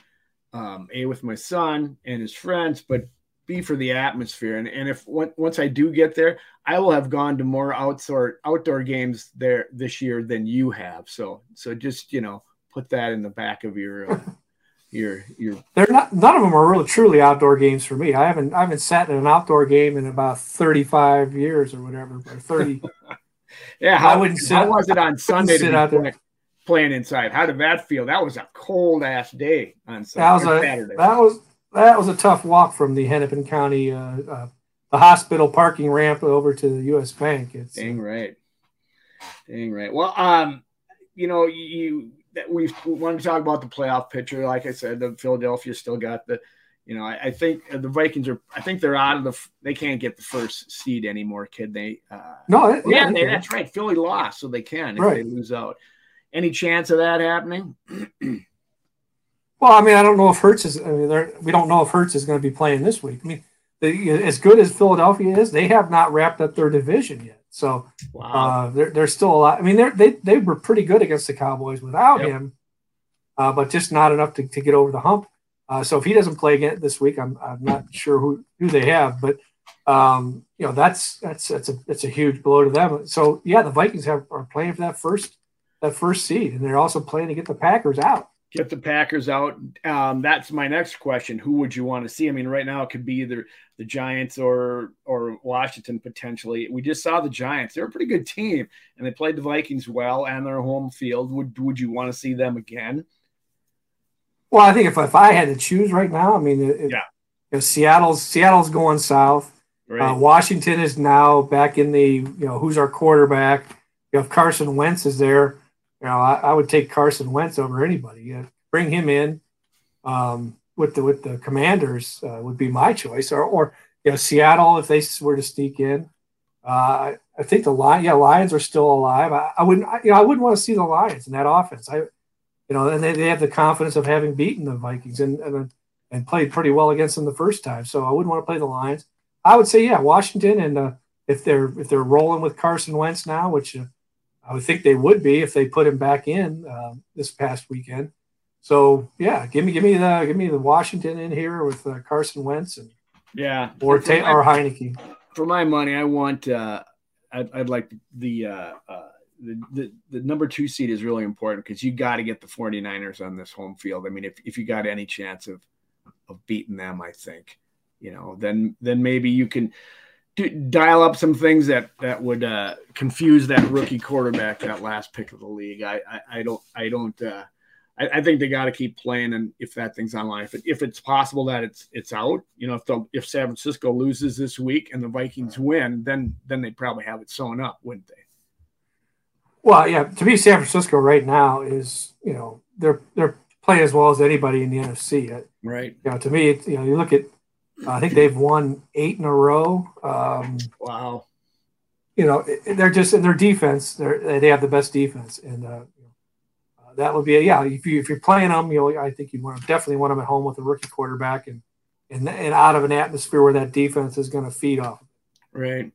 um, a with my son and his friends, but B, for the atmosphere. And, and if once I do get there, I will have gone to more outdoor outdoor games there this year than you have. So so just you know put that in the back of your uh, [LAUGHS] your your. They're not. None of them are really truly outdoor games for me. I haven't I haven't sat in an outdoor game in about thirty five years or whatever or thirty. [LAUGHS] yeah, how, I wouldn't sit, how was it on Sunday to out there? playing inside? How did that feel? That was a cold ass day on Sunday. That was a, Saturday. That was that was a tough walk from the Hennepin County, uh, uh, the hospital parking ramp over to the U.S. Bank. It's uh, dang right, dang right. Well, um, you know, you that we want to talk about the playoff picture. Like I said, the Philadelphia still got the, you know, I, I, think the Vikings are. I think they're out of the. They can't get the first seed anymore, kid. They uh, no, it, yeah, they, that's right. Philly lost, so they can if right. they lose out. Any chance of that happening? Well, I mean, I don't know if Hurts is. I mean, we don't know if Hurts is going to be playing this week. I mean, the, as good as Philadelphia is, they have not wrapped up their division yet. So wow. uh, they're, they're still a lot. I mean, they they were pretty good against the Cowboys without yep. him, uh, but just not enough to, to get over the hump. Uh, so if he doesn't play again this week, I'm, I'm not sure who, who they have, but um, you know that's that's that's a that's a huge blow to them. So yeah, the Vikings have are playing for that first that first seed, and they're also playing to get the Packers out. Get the Packers out. Um, that's my next question. Who would you want to see? I mean, right now it could be either the Giants or or Washington potentially. We just saw the Giants; they're a pretty good team, and they played the Vikings well and their home field. Would would you want to see them again? Well, I think if, if I had to choose right now, I mean, it, yeah, Seattle's Seattle's going south. Right. Uh, Washington is now back in the you know who's our quarterback. You know, if Carson Wentz is there, you know I, I would take Carson Wentz over anybody. You know, bring him in um, with the with the Commanders uh, would be my choice, or or you know Seattle if they were to sneak in. Uh, I think the lion, yeah, Lions are still alive. I, I wouldn't, I, you know, I wouldn't want to see the Lions in that offense. I, you know, and they, they have the confidence of having beaten the Vikings and, and and played pretty well against them the first time. So I wouldn't want to play the Lions. I would say, yeah, Washington, and uh, if they're if they're rolling with Carson Wentz now, which uh, I would think they would be if they put him back in uh, this past weekend. So yeah, give me give me the give me the Washington in here with uh, Carson Wentz and yeah, or ta- my, or Heinicke. For my money, I want uh, I'd, I'd like the, uh, uh, the the the number two seed is really important because you got to get the 49ers on this home field. I mean, if if you got any chance of of beating them, I think you know, then then maybe you can do, dial up some things that that would uh, confuse that rookie quarterback, that last pick of the league. I I, I don't I don't. Uh, I, I think they got to keep playing, and if that thing's online, if, it, if it's possible that it's it's out, you know, if the, if San Francisco loses this week and the Vikings win, then then they probably have it sewn up, wouldn't they? Well, yeah. To me, San Francisco right now is you know they're they're playing as well as anybody in the NFC. Right. You know, to me, you know, you look at I think they've won eight in a row. Um, wow. You know, they're just in their defense. They they have the best defense, and uh, that would be a, yeah. If you if you're playing them, you know, I think you want to definitely want them at home with a rookie quarterback and and and out of an atmosphere where that defense is going to feed off. Right.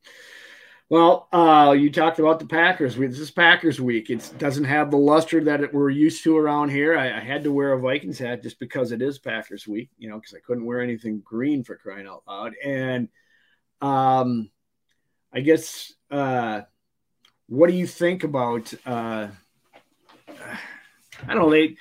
Well, uh, you talked about the Packers. This is Packers week. It doesn't have the luster that it, we're used to around here. I, I, had to wear a Vikings hat just because it is Packers week, you know, because I couldn't wear anything green for crying out loud. And um, I guess, uh, what do you think about? Uh, I don't know. They,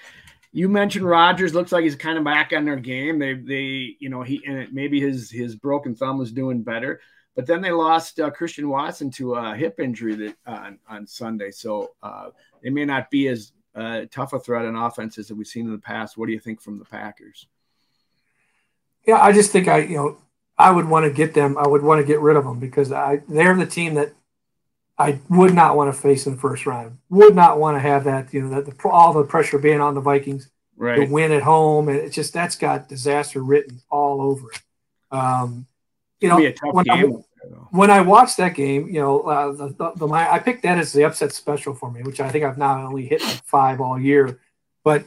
you mentioned Rodgers. Looks like he's kind of back on their game. They, they, you know, he and maybe his his broken thumb was doing better. But then they lost uh, Christian Watson to a hip injury that on, on Sunday, so uh, they may not be as uh, tough a threat in offenses that we've seen in the past. What do you think from the Packers? Yeah, I just think I, you know, I would want to get them. I would want to get rid of them because I they're the team that I would not want to face in the first round. Would not want to have that, you know, that the, all the pressure being on the Vikings right. to win at home, and it's just that's got disaster written all over it. Um, you know, when I, when I, watched that game, you know, uh, the, the, the, I picked that as the upset special for me, which I think I've now only hit like five all year. But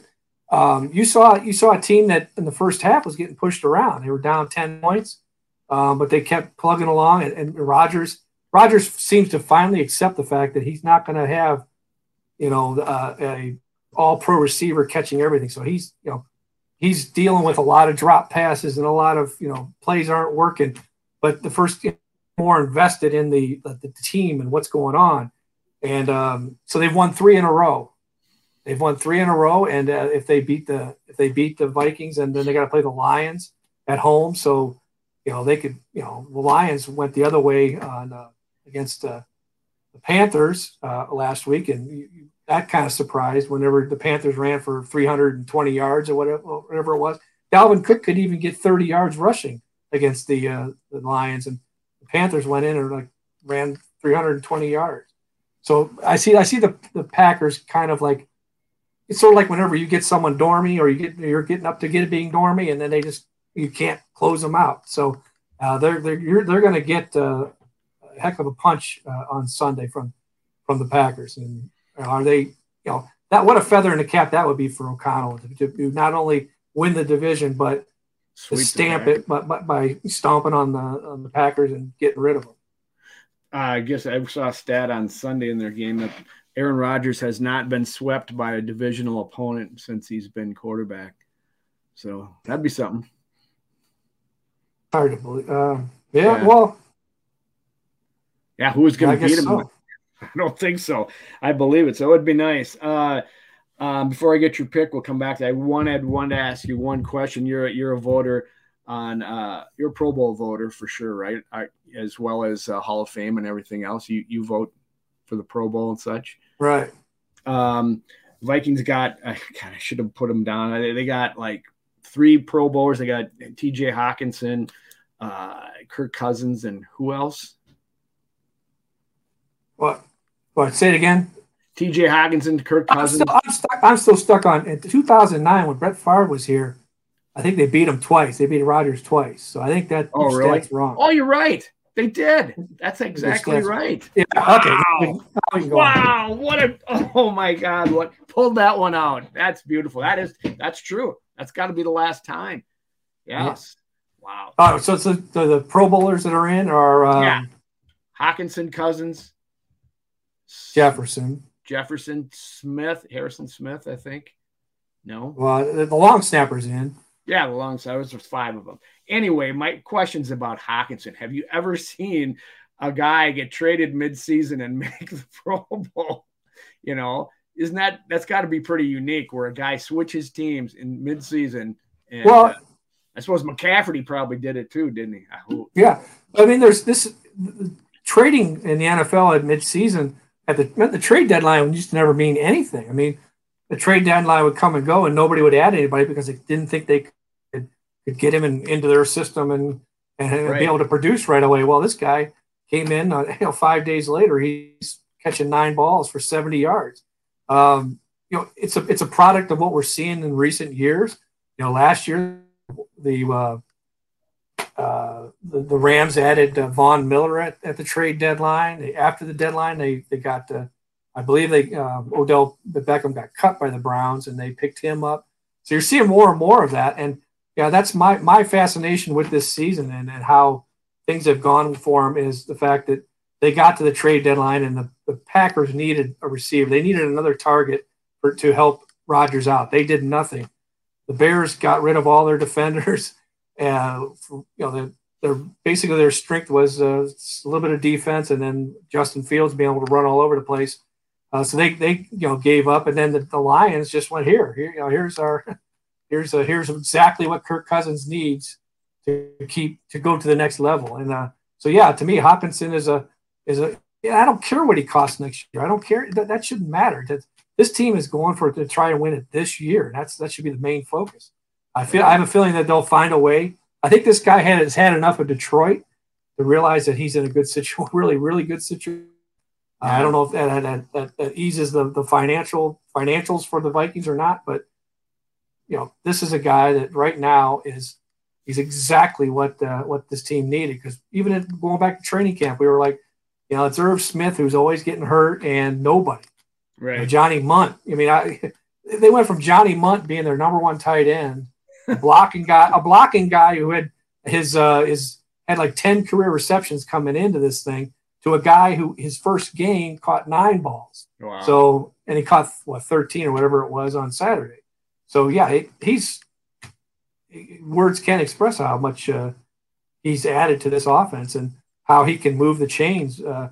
um, you saw you saw a team that in the first half was getting pushed around. They were down ten points, um, but they kept plugging along. And, and Rodgers Rodgers seems to finally accept the fact that he's not going to have, you know, uh, a all pro receiver catching everything. So he's, you know, he's dealing with a lot of drop passes and a lot of, you know, plays aren't working. But the first you know, more invested in the, the, the team and what's going on. And um, so they've won three in a row. They've won three in a row, and uh, if they beat the if they beat the Vikings, and then they got to play the Lions at home, so you know they could you know the Lions went the other way on uh, against uh, the Panthers uh, last week, and you, that kind of surprised whenever the Panthers ran for 320 yards or whatever, whatever it was. Dalvin Cook could even get 30 yards rushing against the, uh, the Lions, and the Panthers went in and like ran 320 yards. So I see I see the, the Packers kind of like it's sort of like whenever you get someone dormy or you get you're getting up to get it being dormy, and then they just you can't close them out. So uh, they're they're they're going to get uh, heck of a punch uh, on Sunday from from the Packers. And are they, you know, that what a feather in the cap that would be for O'Connell to, to not only win the division but to stamp it by, by, stomping on the on the Packers and getting rid of them. Uh, I guess I saw a stat on Sunday in their game that Aaron Rodgers has not been swept by a divisional opponent since he's been quarterback. So that'd be something. Hard to believe. Uh, yeah, yeah, well, yeah, who's going to beat him? So. [LAUGHS] I don't think so. I believe it. So it'd be nice. Uh, Um, before I get your pick, we'll come back to. I wanted one to ask you one question. You're you're a voter on uh, you're a Pro Bowl voter for sure, right? I, as well as uh, Hall of Fame and everything else. You you vote for the Pro Bowl and such, right? Um, Vikings got. I, [LAUGHS] God, I should have put them down. They got like three Pro Bowlers. They got T.J. Hockenson, uh, Kirk Cousins, and who else? What? What? Say it again. T.J. Hockenson, Kirk Cousins. I'm still, I'm, stuck, I'm still stuck on in 2009 when Brett Favre was here. I think they beat him twice. They beat Rodgers twice. So I think that oh, really? wrong. Oh, you're right. They did. That's exactly right. Yeah. Wow. Okay. Wow. What a oh my God. What pulled that one out. That's beautiful. That is that's true. That's got to be the last time. Yes. Yeah. Wow. Oh, so it's the, the, the, Pro Bowlers that are in are um, yeah. Hockenson Cousins. Jefferson. Jefferson Smith, Harrison Smith, I think. No. Well, the, long snapper's in. Yeah, the long snappers. There's five of them. Anyway, my question's about Hockenson. Have you ever [LAUGHS] seen a guy get traded midseason and [LAUGHS] make the Pro Bowl? You know, isn't that that's got to be pretty unique where a guy switches teams in midseason? And, well, uh, I suppose McCafferty probably did it too, didn't he? I yeah, I mean, there's this trading in the NFL at midseason at the the trade deadline used to never mean anything. I mean, the trade deadline would come and go, and nobody would add anybody because they didn't think they could, could get him in, into their system and and right. be able to produce right away. Well, this guy came in, uh, [LAUGHS] you know, five days later, he's catching nine balls for 70 yards. Um, you know, it's a it's a product of what we're seeing in recent years. You know, last year the uh, uh, the, the, Rams added uh, Von Miller at, at the trade deadline. They, after the deadline, they they got I believe they uh, Odell Beckham got cut by the Browns and they picked him up. So you're seeing more and more of that. And yeah, that's my my fascination with this season and, and how things have gone for him is the fact that they got to the trade deadline and the, the Packers needed a receiver. They needed another target for to help Rodgers out. They did nothing. The Bears got rid of all their [LAUGHS] defenders. Uh, you know, basically their strength was uh, a little bit of defense, and then Justin Fields being able to run all over the place. Uh, so they they you know gave up, and then the, the Lions just went here. Here you know here's our [LAUGHS] here's a, here's exactly what Kirk Cousins needs to keep to go to the next level. And uh, so yeah, to me, Hockenson is a is a yeah, I don't care what he costs next year. I don't care that that shouldn't matter. That this team is going for to try and win it this year. That's that should be the main focus. I feel I have a feeling that they'll find a way. I think this guy had has had enough of Detroit to realize that he's in a good situation, [LAUGHS] really really good situation I don't know if that, that, that, that eases the, the financial financials for the Vikings or not, but you know, this is a guy that right now is he's exactly what uh, what this team needed. Because even at, going back to training camp, we were like, you know, it's Irv Smith who's always getting hurt and nobody. Right. You know, Johnny Mundt. I mean, I [LAUGHS] they went from Johnny Mundt being their number one tight end, [LAUGHS] blocking guy, a blocking guy who had his uh his had like 10 career receptions coming into this thing to a guy who his first game caught nine balls. Wow. So, and he caught what 13 or whatever it was on Saturday. So, yeah, it, he's words can't express how much uh, he's added to this offense and how he can move the chains uh,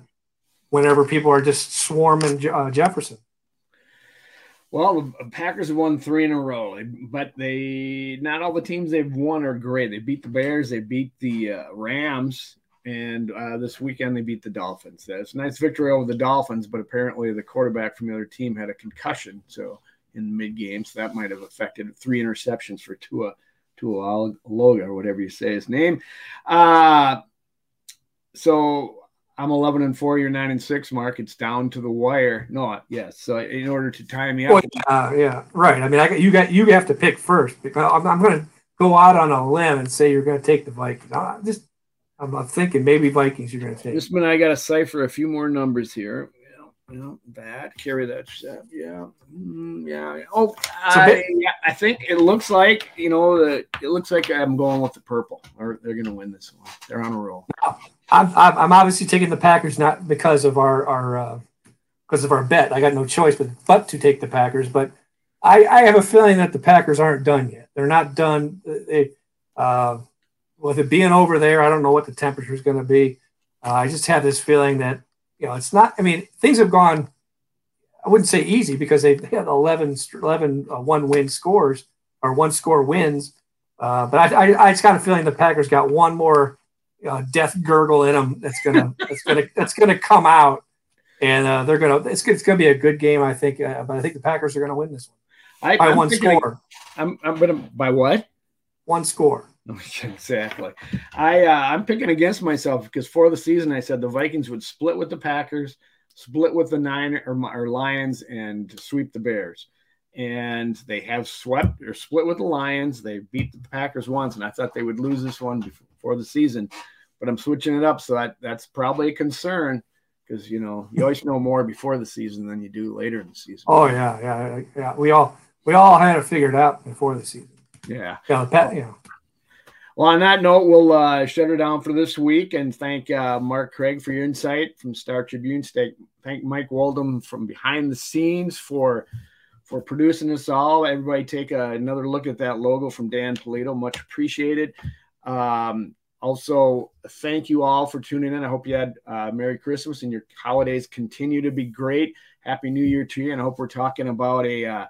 whenever people are just swarming uh, Jefferson. Well, the Packers have won three in a row, but they not all the teams they've won are great. They beat the Bears, they beat the uh, Rams, and uh, this weekend they beat the Dolphins. That's a nice victory over the Dolphins, but apparently the quarterback from the other team had a concussion, so in mid game, so that might have affected three interceptions for Tua Tua Loga or whatever you say his name. Uh, so I'm 11 and four. You're nine and six. Mark, it's down to the wire. No, yes. So in order to tie me up, yeah, right. I mean, I got you got you have to pick first because I'm, I'm going to go out on a limb and say you're going to take the Vikings. I just I'm, I'm thinking maybe Vikings you're going to take. This one I got to cipher a few more numbers here. You know, that carry that step. Yeah, mm, yeah. Oh, I, yeah, I think it looks like you know that it looks like I'm going with the purple, or they're going to win this one. They're on a roll. I'm, I'm obviously taking the Packers not because of our our uh, because of our bet. I got no choice but but to take the Packers. But I, I have a feeling that the Packers aren't done yet. They're not done. They, uh, with it being over there, I don't know what the temperature is going to be. Uh, I just have this feeling that you know it's not. I mean, things have gone. I wouldn't say easy because they had 11, 11 uh, one win scores or one score wins. Uh, but I, I, I just got a feeling the Packers got one more uh, death gurgle in them that's gonna [LAUGHS] that's gonna that's gonna come out, and uh, they're gonna it's, it's gonna be a good game I think. Uh, but I think the Packers are gonna win this one I, by I'm one score. I'm I'm gonna by what? One score. [LAUGHS] exactly. I uh, I'm picking against myself because for the season I said the Vikings would split with the Packers, split with the nine or, or Lions, and sweep the Bears. And they have swept or split with the Lions. They beat the Packers once, and I thought they would lose this one before the season. But I'm switching it up, so that that's probably a concern because you know you always know more before the season than you do later in the season. Oh yeah, yeah, yeah. We all we all had it figured out before the season. Yeah. Yeah. Pat, you know. Well, on that note, we'll uh, shut her down for this week and thank uh, Mark Craig for your insight from Star Tribune. Thank Mike Waldom from behind the scenes for for producing this all. Everybody take a, another look at that logo from Dan Polito. Much appreciated. Um, also, thank you all for tuning in. I hope you had uh, Merry Christmas and your holidays continue to be great. Happy New Year to you. And I hope we're talking about a, uh,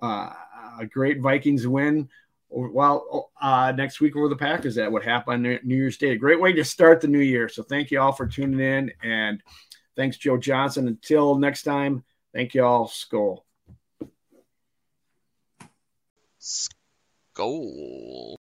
uh, a great Vikings win well uh, next week over the Packers. That would happen on New Year's Day. A great way to start the new year. So thank you all for tuning in, and thanks Joe Johnson. Until next time, thank you all. Skol. Skol.